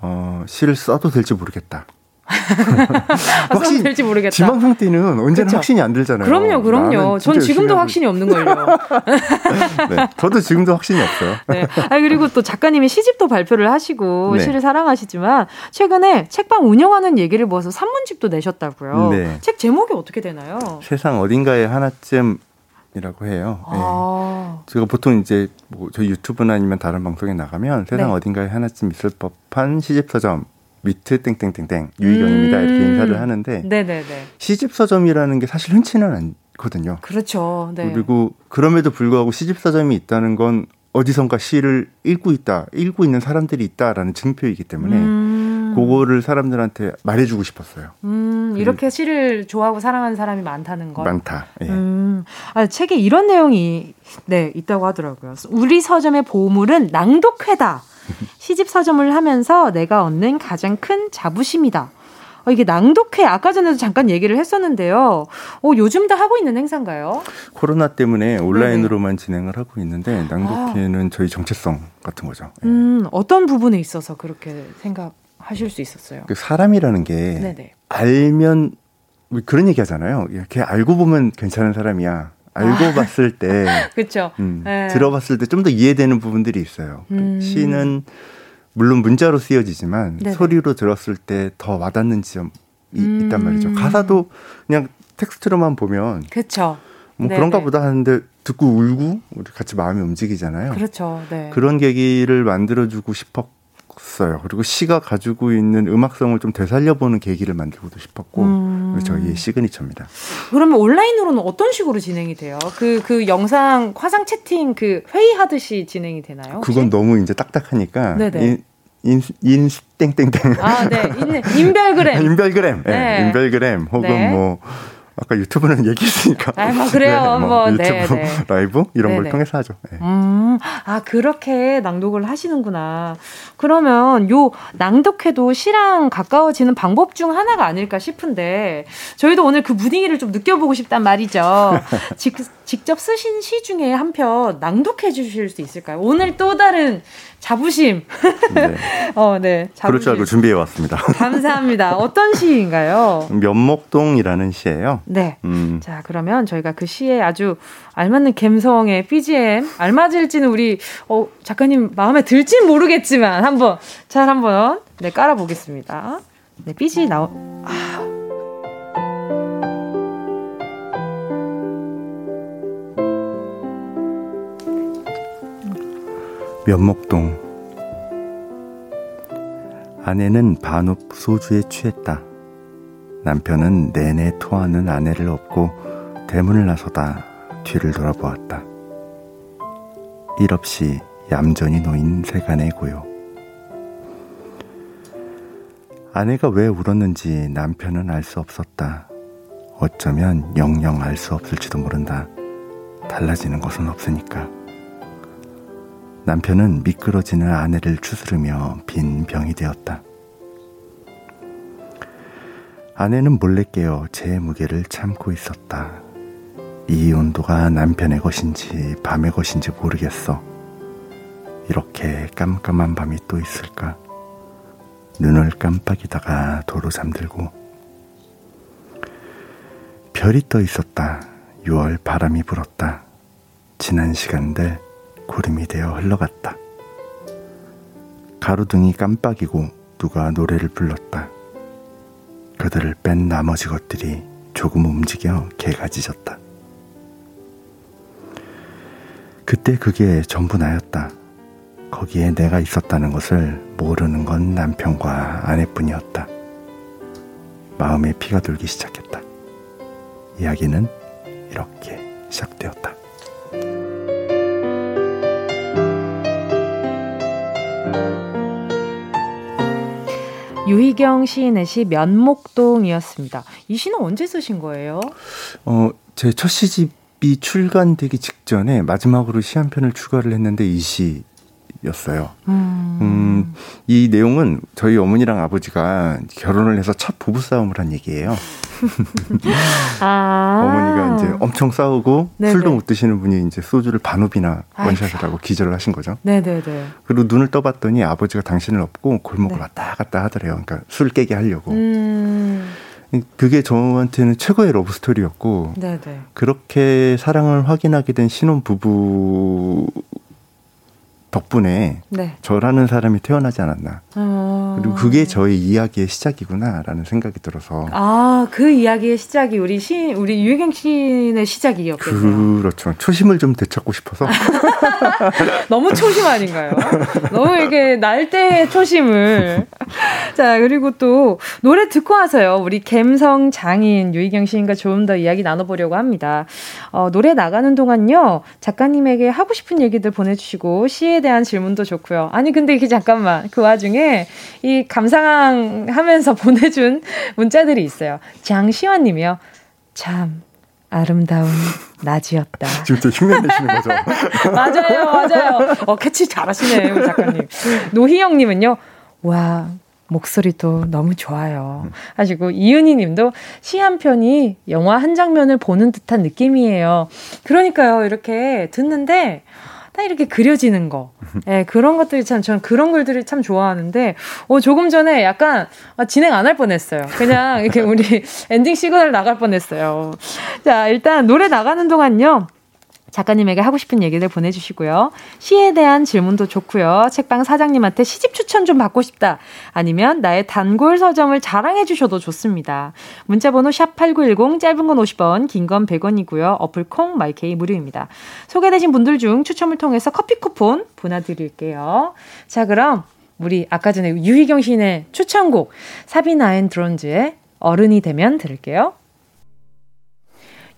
어, 시를 써도 될지 모르겠다. [LAUGHS] 확신 될지 모르겠다. 지방상 때는 언제나 그쵸? 확신이 안 들잖아요. 그럼요, 그럼요. 전 지금도 확신이 없는 걸요. [LAUGHS] 네, 저도 지금도 확신이 없어요. 네. 아 그리고 또 작가님이 시집도 발표를 하시고 네. 시를 사랑하시지만 최근에 책방 운영하는 얘기를 모아서 산문집도 내셨다고요. 네. 책 제목이 어떻게 되나요? 세상 어딘가에 하나쯤 이라고 해요. 아. 네. 제가 보통 이제 뭐 저희 유튜브나 아니면 다른 방송에 나가면 세상 네. 어딘가에 하나쯤 있을 법한 시집 서점 미트 땡땡땡땡 유희경입니다 음. 이렇게 인사를 하는데 네네네. 시집 서점이라는 게 사실 흔치는 않거든요. 그렇죠. 네. 그리고 그럼에도 불구하고 시집 서점이 있다는 건 어디선가 시를 읽고 있다, 읽고 있는 사람들이 있다라는 증표이기 때문에 음. 그거를 사람들한테 말해주고 싶었어요. 음, 이렇게 시를 좋아하고 사랑하는 사람이 많다는 거. 많다. 예. 음. 아, 책에 이런 내용이 네 있다고 하더라고요. 우리 서점의 보물은 낭독회다. [LAUGHS] 시집 서점을 하면서 내가 얻는 가장 큰 자부심이다. 어, 이게 낭독회 아까 전에도 잠깐 얘기를 했었는데요. 어, 요즘도 하고 있는 행사인가요? 코로나 때문에 온라인으로만 네 진행을 하고 있는데 낭독회는 아. 저희 정체성 같은 거죠. 네. 음, 어떤 부분에 있어서 그렇게 생각 하실 수 있었어요? 그 사람이라는 게 네네. 알면 그런 얘기 하잖아요. 이렇게 알고 보면 괜찮은 사람이야. 알고 아. 봤을 때, [LAUGHS] 그렇죠. 음, 네. 들어봤을 때 좀 더 이해되는 부분들이 있어요. 그 음. 시는 물론 문자로 쓰여지지만 네네. 소리로 들었을 때 더 와닿는 지점이 음. 있단 말이죠. 가사도 그냥 텍스트로만 보면 그렇죠. 뭐 네네. 그런가 보다 하는데 듣고 울고 우리 같이 마음이 움직이잖아요. 그렇죠. 네. 그런 계기를 만들어주고 싶었 어요. 그리고 시가 가지고 있는 음악성을 좀 되살려보는 계기를 만들고도 싶었고 음. 저희의 시그니처입니다. 그러면 온라인으로는 어떤 식으로 진행이 돼요? 그, 그 영상 화상 채팅 그 회의하듯이 진행이 되나요? 혹시? 그건 너무 이제 딱딱하니까 네네. 인, 인, 땡땡땡. 아, 네. 인, 인별그램. [LAUGHS] 인별그램. 네. 네. 인별그램. 혹은 네. 뭐, 아까 유튜브는 [LAUGHS] 얘기했으니까. 아, 뭐 그래요. 네, 뭐, 뭐 유튜브 네, 네. [LAUGHS] 라이브 이런 걸 통해서 하죠. 네. 음, 아 그렇게 낭독을 하시는구나. 그러면 요 낭독회도 시랑 가까워지는 방법 중 하나가 아닐까 싶은데 저희도 오늘 그 분위기를 좀 느껴보고 싶단 말이죠. [LAUGHS] 직, 직접 쓰신 시 중에 한 편 낭독해 주실 수 있을까요? 오늘 또 다른 자부심. 네. [LAUGHS] 어, 네. 자부심. 그럴 줄 알고 준비해 왔습니다. [LAUGHS] 감사합니다. 어떤 시인가요? 면목동이라는 시예요. 네. 음. 자, 그러면 저희가 그 시에 아주 알맞는 감성의 BGM 알맞을지는 우리 어, 작가님 마음에 들진 모르겠지만 한번 잘 한번 네 깔아 보겠습니다. 네, BG 나오 아. 면목동 아내는 반읍 소주에 취했다. 남편은 내내 토하는 아내를 업고 대문을 나서다 뒤를 돌아보았다. 일 없이 얌전히 놓인 세간의 고요. 아내가 왜 울었는지 남편은 알 수 없었다. 어쩌면 영영 알 수 없을지도 모른다. 달라지는 것은 없으니까. 남편은 미끄러지는 아내를 추스르며 빈 병이 되었다. 아내는 몰래 깨어 제 무게를 참고 있었다. 이 온도가 남편의 것인지 밤의 것인지 모르겠어. 이렇게 깜깜한 밤이 또 있을까? 눈을 깜빡이다가 도로 잠들고 별이 떠 있었다. 6월 바람이 불었다. 지난 시간들 구름이 되어 흘러갔다. 가로등이 깜빡이고 누가 노래를 불렀다. 그들을 뺀 나머지 것들이 조금 움직여 개가 짖었다. 그때 그게 전부 나였다. 거기에 내가 있었다는 것을 모르는 건 남편과 아내뿐이었다. 마음에 피가 돌기 시작했다. 이야기는 이렇게 시작되었다. 유희경 시인의 시 면목동이었습니다. 이 시는 언제 쓰신 거예요? 어, 제 첫 시집이 출간되기 직전에 마지막으로 시 한 편을 추가를 했는데 이 시 였어요. 음. 음. 이 내용은 저희 어머니랑 아버지가 결혼을 해서 첫 부부싸움을 한 얘기예요. [LAUGHS] 아~ 어머니가 이제 엄청 싸우고 네네. 술도 못 드시는 분이 이제 소주를 반옵이나 원샷을 하고 기절을 하신 거죠. 네네네. 그리고 눈을 떠봤더니 아버지가 당신을 업고 골목을 네. 왔다 갔다 하더래요. 그러니까 술 깨게 하려고. 음. 그게 저한테는 최고의 러브 스토리였고 네네. 그렇게 사랑을 확인하게 된 신혼 부부 덕분에 네. 저라는 사람이 태어나지 않았나. 어... 그리고 그게 저의 이야기의 시작이구나라는 생각이 들어서. 아, 그 이야기의 시작이 우리 시 우리 유희경 씨의 시작이었겠네요. 그렇죠. 초심을 좀 되찾고 싶어서. [LAUGHS] 너무 초심 아닌가요? 너무 이게 날때의 초심을. 자, 그리고 또 노래 듣고 와서요. 우리 갬성 장인 유희경 씨인가 조금 더 이야기 나눠보려고 합니다. 어, 노래 나가는 동안요. 작가님에게 하고 싶은 얘기들 보내주시고 시에 대한 질문도 좋고요. 아니 근데 이게 잠깐만 그 와중에 이 감상하면서 [LAUGHS] 보내준 문자들이 있어요. 장시환님이요. 참 아름다운 낮이었다. [LAUGHS] 지금 또 흉내 내시는 거죠? [LAUGHS] 맞아요, 맞아요. 어, 캐치 잘하시네요, 작가님. 노희영님은요, 와, 목소리도 너무 좋아요. 하시고, 이은희 님도 시 한 편이 영화 한 장면을 보는 듯한 느낌이에요. 그러니까요, 이렇게 듣는데, 딱 이렇게 그려지는 거. 예, 네, 그런 것들이 참, 저는 그런 글들을 참 좋아하는데, 어, 조금 전에 약간, 아, 진행 안 할 뻔 했어요. 그냥 이렇게 우리 [LAUGHS] 엔딩 시그널 나갈 뻔 했어요. 자, 일단 노래 나가는 동안요. 작가님에게 하고 싶은 얘기들 보내주시고요. 시에 대한 질문도 좋고요. 책방 사장님한테 시집 추천 좀 받고 싶다. 아니면 나의 단골 서점을 자랑해 주셔도 좋습니다. 문자번호 샵8910 짧은 건 50원, 긴 건 100원이고요. 어플 콩, 마이케이 무료입니다. 소개되신 분들 중 추첨을 통해서 커피 쿠폰 보내드릴게요. 자, 그럼 우리 아까 전에 유희경 시인의 추천곡 사비나 앤 드론즈의 어른이 되면 들을게요.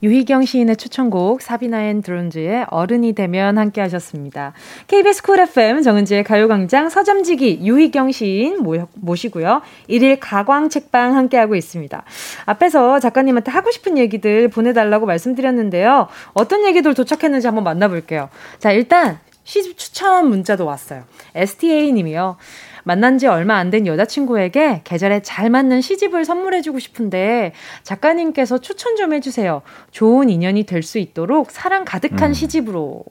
유희경 시인의 추천곡 사비나 앤 드론즈의 어른이 되면 함께 하셨습니다. KBS 쿨 FM 정은지의 가요광장 서점지기 유희경 시인 모시고요. 일일 가광 책방 함께하고 있습니다. 앞에서 작가님한테 하고 싶은 얘기들 보내달라고 말씀드렸는데요. 어떤 얘기들 도착했는지 한번 만나볼게요. 자 일단 시집 추천 문자도 왔어요. STA 님이요. 만난 지 얼마 안 된 여자친구에게 계절에 잘 맞는 시집을 선물해주고 싶은데 작가님께서 추천 좀 해주세요. 좋은 인연이 될 수 있도록 사랑 가득한 음. 시집으로.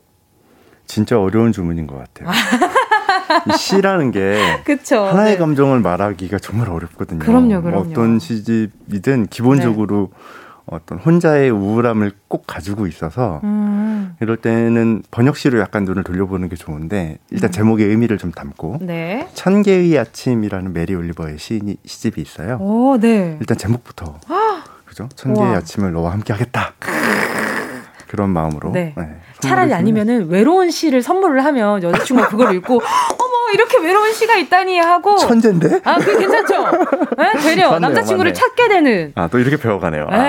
진짜 어려운 주문인 것 같아요. [LAUGHS] 시라는 게 그쵸, 하나의 네. 감정을 말하기가 정말 어렵거든요. 그럼요, 그럼요. 어떤 시집이든 기본적으로 네. 어떤 혼자의 우울함을 꼭 가지고 있어서 음. 이럴 때는 번역시로 약간 눈을 돌려보는 게 좋은데 일단 음. 제목의 의미를 좀 담고 네. 천 개의 아침이라는 메리 올리버의 시, 시집이 있어요. 오, 네. 일단 제목부터 그죠? 천 개의 아침을 너와 함께 하겠다. 그런 마음으로. 네. 네. 차라리 아니면은 외로운 시를 선물을 하면 여자친구가 그걸 읽고 [LAUGHS] 어머 이렇게 외로운 시가 있다니 하고 천재인데? 아, 그 괜찮죠? 네? 되려 남자친구를 맞네. 찾게 되는. 아, 또 이렇게 배워가네요. 네. 아,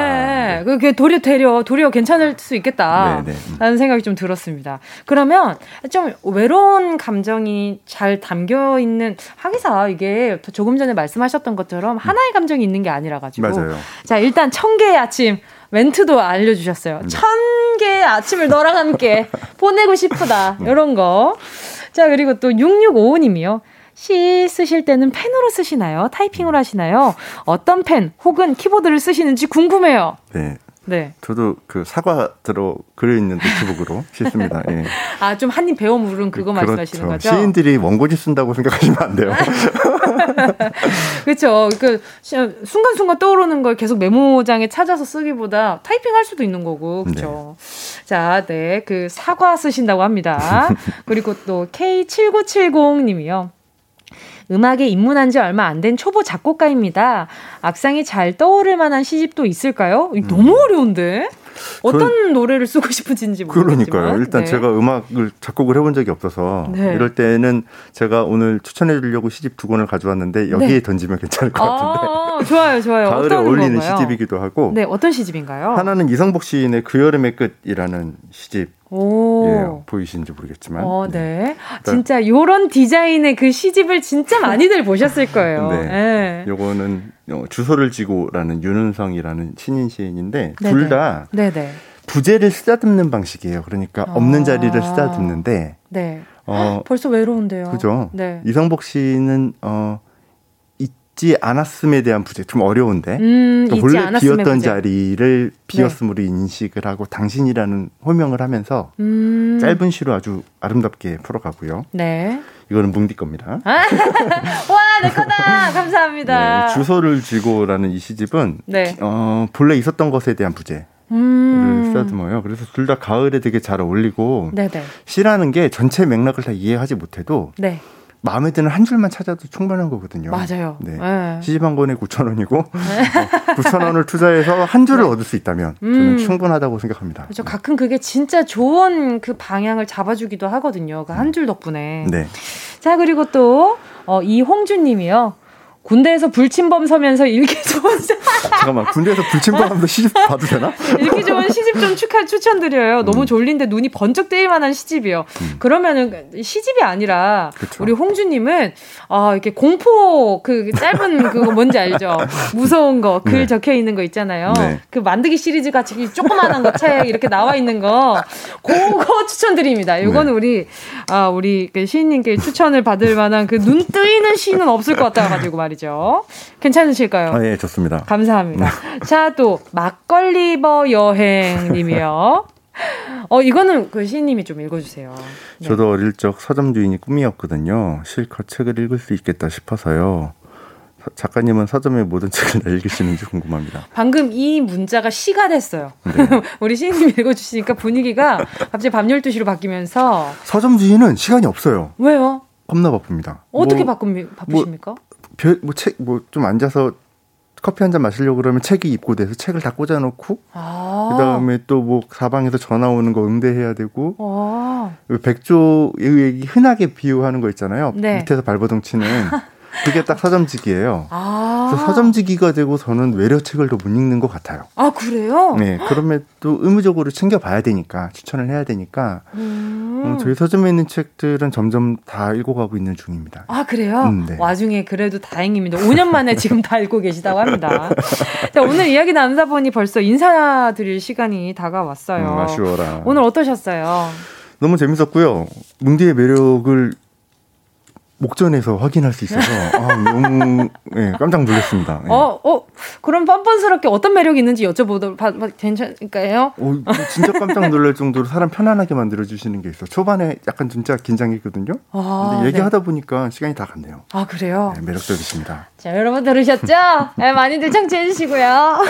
네. 그게 도리어 되려 도리어 괜찮을 수 있겠다. 네, 네. 라는 생각이 좀 들었습니다. 그러면 좀 외로운 감정이 잘 담겨 있는 하기사 이게 조금 전에 말씀하셨던 것처럼 하나의 감정이 있는 게 아니라 가지고. 맞아요. 자, 일단 천 개의 아침 멘트도 알려주셨어요. 네. 천 개의 아침을 너랑 함께 보내고 싶다. 이런 거. 자, 그리고 또 6655님이요. 시 쓰실 때는 펜으로 쓰시나요? 타이핑으로 하시나요? 어떤 펜 혹은 키보드를 쓰시는지 궁금해요. 네. 네. 저도 그 사과 들어 그려 있는 노트북으로 [LAUGHS] 씻습니다. 예. 아, 좀 한 입 배워 물은 그거 그렇죠. 말씀하시는 거죠? 시인들이 원고지 쓴다고 생각하시면 안 돼요. [LAUGHS] 그렇죠. 그 순간순간 떠오르는 걸 계속 메모장에 찾아서 쓰기보다 타이핑할 수도 있는 거고. 그렇죠. 네. 자, 네. 그 사과 쓰신다고 합니다. [LAUGHS] 그리고 또 K7970 님이요. 음악에 입문한 지 얼마 안 된 초보 작곡가입니다. 악상이 잘 떠오를 만한 시집도 있을까요? 너무 음. 어려운데? 어떤 노래를 쓰고 싶으신지 모르겠지만. 그러니까요. 일단 네. 제가 음악을 작곡을 해본 적이 없어서 네. 이럴 때는 제가 오늘 추천해 주려고 시집 두 권을 가져왔는데 여기에 네. 던지면 괜찮을 것 같은데. 아, 좋아요, 좋아요. 가을에 어울리는 건가요? 시집이기도 하고. 네, 어떤 시집인가요? 하나는 이성복 시인의 그 여름의 끝이라는 시집. 오. 예, 보이시는지 모르겠지만. 어, 네. 네. 진짜 요런 디자인의 그 시집을 진짜 많이들 보셨을 거예요. 네. 네. 요거는 어, 주소를 지고라는 윤은성이라는 신인 시인인데 둘 다 부제를 쓰다듬는 방식이에요. 그러니까 아. 없는 자리를 쓰다듬는데 네. 어, 벌써 외로운데요. 그죠. 네. 이성복 씨는 어 잊지 않았음에 대한 부재 좀 어려운데 음, 또 본래 비었던 부재. 자리를 비었음으로 네. 인식을 하고 당신이라는 호명을 하면서 음. 짧은 시로 아주 아름답게 풀어가고요. 네. 이거는 뭉디 겁니다. 아, [LAUGHS] 와, 내 거다! 감사합니다. 네, 주소를 쥐고라는 이 시집은 네. 어, 본래 있었던 것에 대한 부재. 음. 쓰다듬어요. 그래서 둘 다 가을에 되게 잘 어울리고 네네. 시라는 게 전체 맥락을 다 이해하지 못해도 네. 마음에 드는 한 줄만 찾아도 충분한 거거든요. 맞아요. 네. 네. 시집 한 권에 9천 원이고 네. 9천 원을 투자해서 한 줄을 네. 얻을 수 있다면 저는 음. 충분하다고 생각합니다. 그렇죠. 가끔 그게 진짜 좋은 그 방향을 잡아주기도 하거든요. 그 한 줄 덕분에. 네. 자 그리고 또 어, 이홍준님이요. 군대에서 불침범 서면서 읽기 좋은 [LAUGHS] 잠깐만 군대에서 불침범 하면서 시집 봐도 되나? 읽기 좋은 시집 좀 축하 추천드려요. 음. 너무 졸린데 눈이 번쩍 뜨일 만한 시집이요. 음. 그러면은 시집이 아니라 그쵸. 우리 홍주님은 아 이렇게 공포 그 짧은 그거 뭔지 알죠? [LAUGHS] 무서운 거글 네. 적혀 있는 거 있잖아요. 네. 그 만들기 시리즈 같이 조그만한 거 책 이렇게 나와 있는 거 그거 추천드립니다. 이거는 네. 우리 아 우리 그 시인님께 추천을 받을 만한 그 눈 뜨이는 시는 없을 것 같아가지고 말이죠. 말이죠. 괜찮으실까요? 아, 예, 좋습니다. 감사합니다. 네. 자, 또 막걸리버 여행님이요. 어, 이거는 그 시인님이 좀 읽어주세요. 네. 저도 어릴 적 서점 주인이 꿈이었거든요. 실컷 책을 읽을 수 있겠다 싶어서요. 작가님은 서점의 모든 책을 다 읽으시는지 궁금합니다. 방금 이 문자가 시가 됐어요. 네. [LAUGHS] 우리 시인님이 읽어주시니까 분위기가 갑자기 밤 12시로 바뀌면서. 서점 주인은 시간이 없어요. 왜요? 겁나 바쁩니다. 어떻게 뭐, 바쁘십니까? 뭐, 뭐책뭐 좀 앉아서 커피 한 잔 마시려고 그러면 책이 입고돼서 책을 다 꽂아놓고 아~ 그다음에 또뭐 사방에서 전화 오는 거 응대해야 되고 아~ 백조의 흔하게 비유하는 거 있잖아요. 네. 밑에서 발버둥 치는 [LAUGHS] 그게 딱 서점지기예요. 아~ 그래서 서점지기가 되고 저는 외래책을 더 못 읽는 것 같아요. 아 그래요? 네, 그러면 또 의무적으로 챙겨봐야 되니까 추천을 해야 되니까 음~ 어, 저희 서점에 있는 책들은 점점 다 읽어가고 있는 중입니다. 아 그래요? 음, 네. 와중에 그래도 다행입니다. 5년 만에 지금 다 읽고 계시다고 합니다. 자, 오늘 이야기 나누다 보니 벌써 인사드릴 시간이 다가왔어요. 음, 아쉬워라. 오늘 어떠셨어요? 너무 재밌었고요. 뭉디의 매력을 목전에서 확인할 수 있어서 아, 너무 네, 깜짝 놀랐습니다. 네. 어, 어, 그럼 뻔뻔스럽게 어떤 매력이 있는지 여쭤보도 괜찮을까요? 어, 진짜 깜짝 놀랄 정도로 사람 편안하게 만들어 주시는 게 있어. 초반에 약간 진짜 긴장했거든요. 아, 근데 얘기하다 네. 보니까 시간이 다 갔네요. 아 그래요? 네, 매력적이십니다. 자, 여러분 들으셨죠? [LAUGHS] 네, 많이들 청취해 주시고요.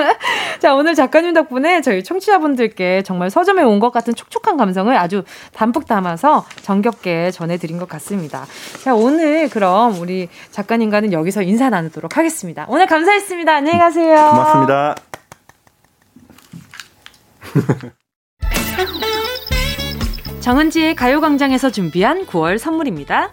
[LAUGHS] 자, 오늘 작가님 덕분에 저희 청취자분들께 정말 서점에 온 것 같은 촉촉한 감성을 아주 담뿍 담아서 정겹게 전해드린 것 같습니다. 자, 오늘 그럼 우리 작가님과는 여기서 인사 나누도록 하겠습니다. 오늘 감사했습니다. 안녕히 가세요. 고맙습니다. 정은지의 가요광장에서 준비한 9월 선물입니다.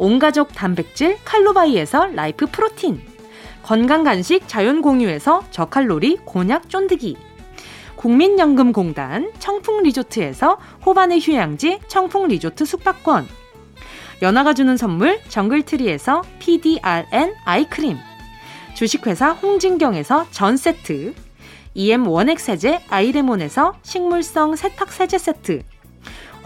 온가족 단백질 칼로바이에서 라이프 프로틴 건강 간식 자연 공유에서 저칼로리 곤약 쫀득이 국민연금공단 청풍 리조트에서 호반의 휴양지 청풍 리조트 숙박권 연아가 주는 선물 정글트리에서 PDRN 아이크림 주식회사 홍진경에서 전세트 EM 원액 세제 아이레몬에서 식물성 세탁 세제 세트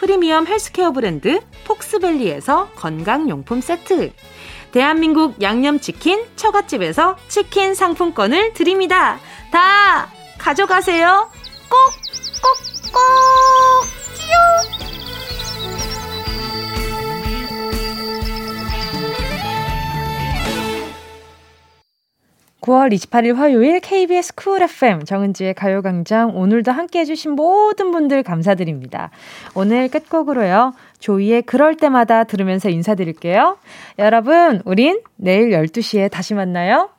프리미엄 헬스케어 브랜드 폭스밸리에서 건강용품 세트 대한민국 양념치킨 처갓집에서 치킨 상품권을 드립니다. 다 가져가세요. 꼭, 꼭, 꼭! 끼용! 9월 28일 화요일 KBS 쿨 FM 정은지의 가요광장 오늘도 함께 해주신 모든 분들 감사드립니다. 오늘 끝곡으로요. 조이의 그럴 때마다 들으면서 인사드릴게요. 여러분, 우린 내일 12시에 다시 만나요.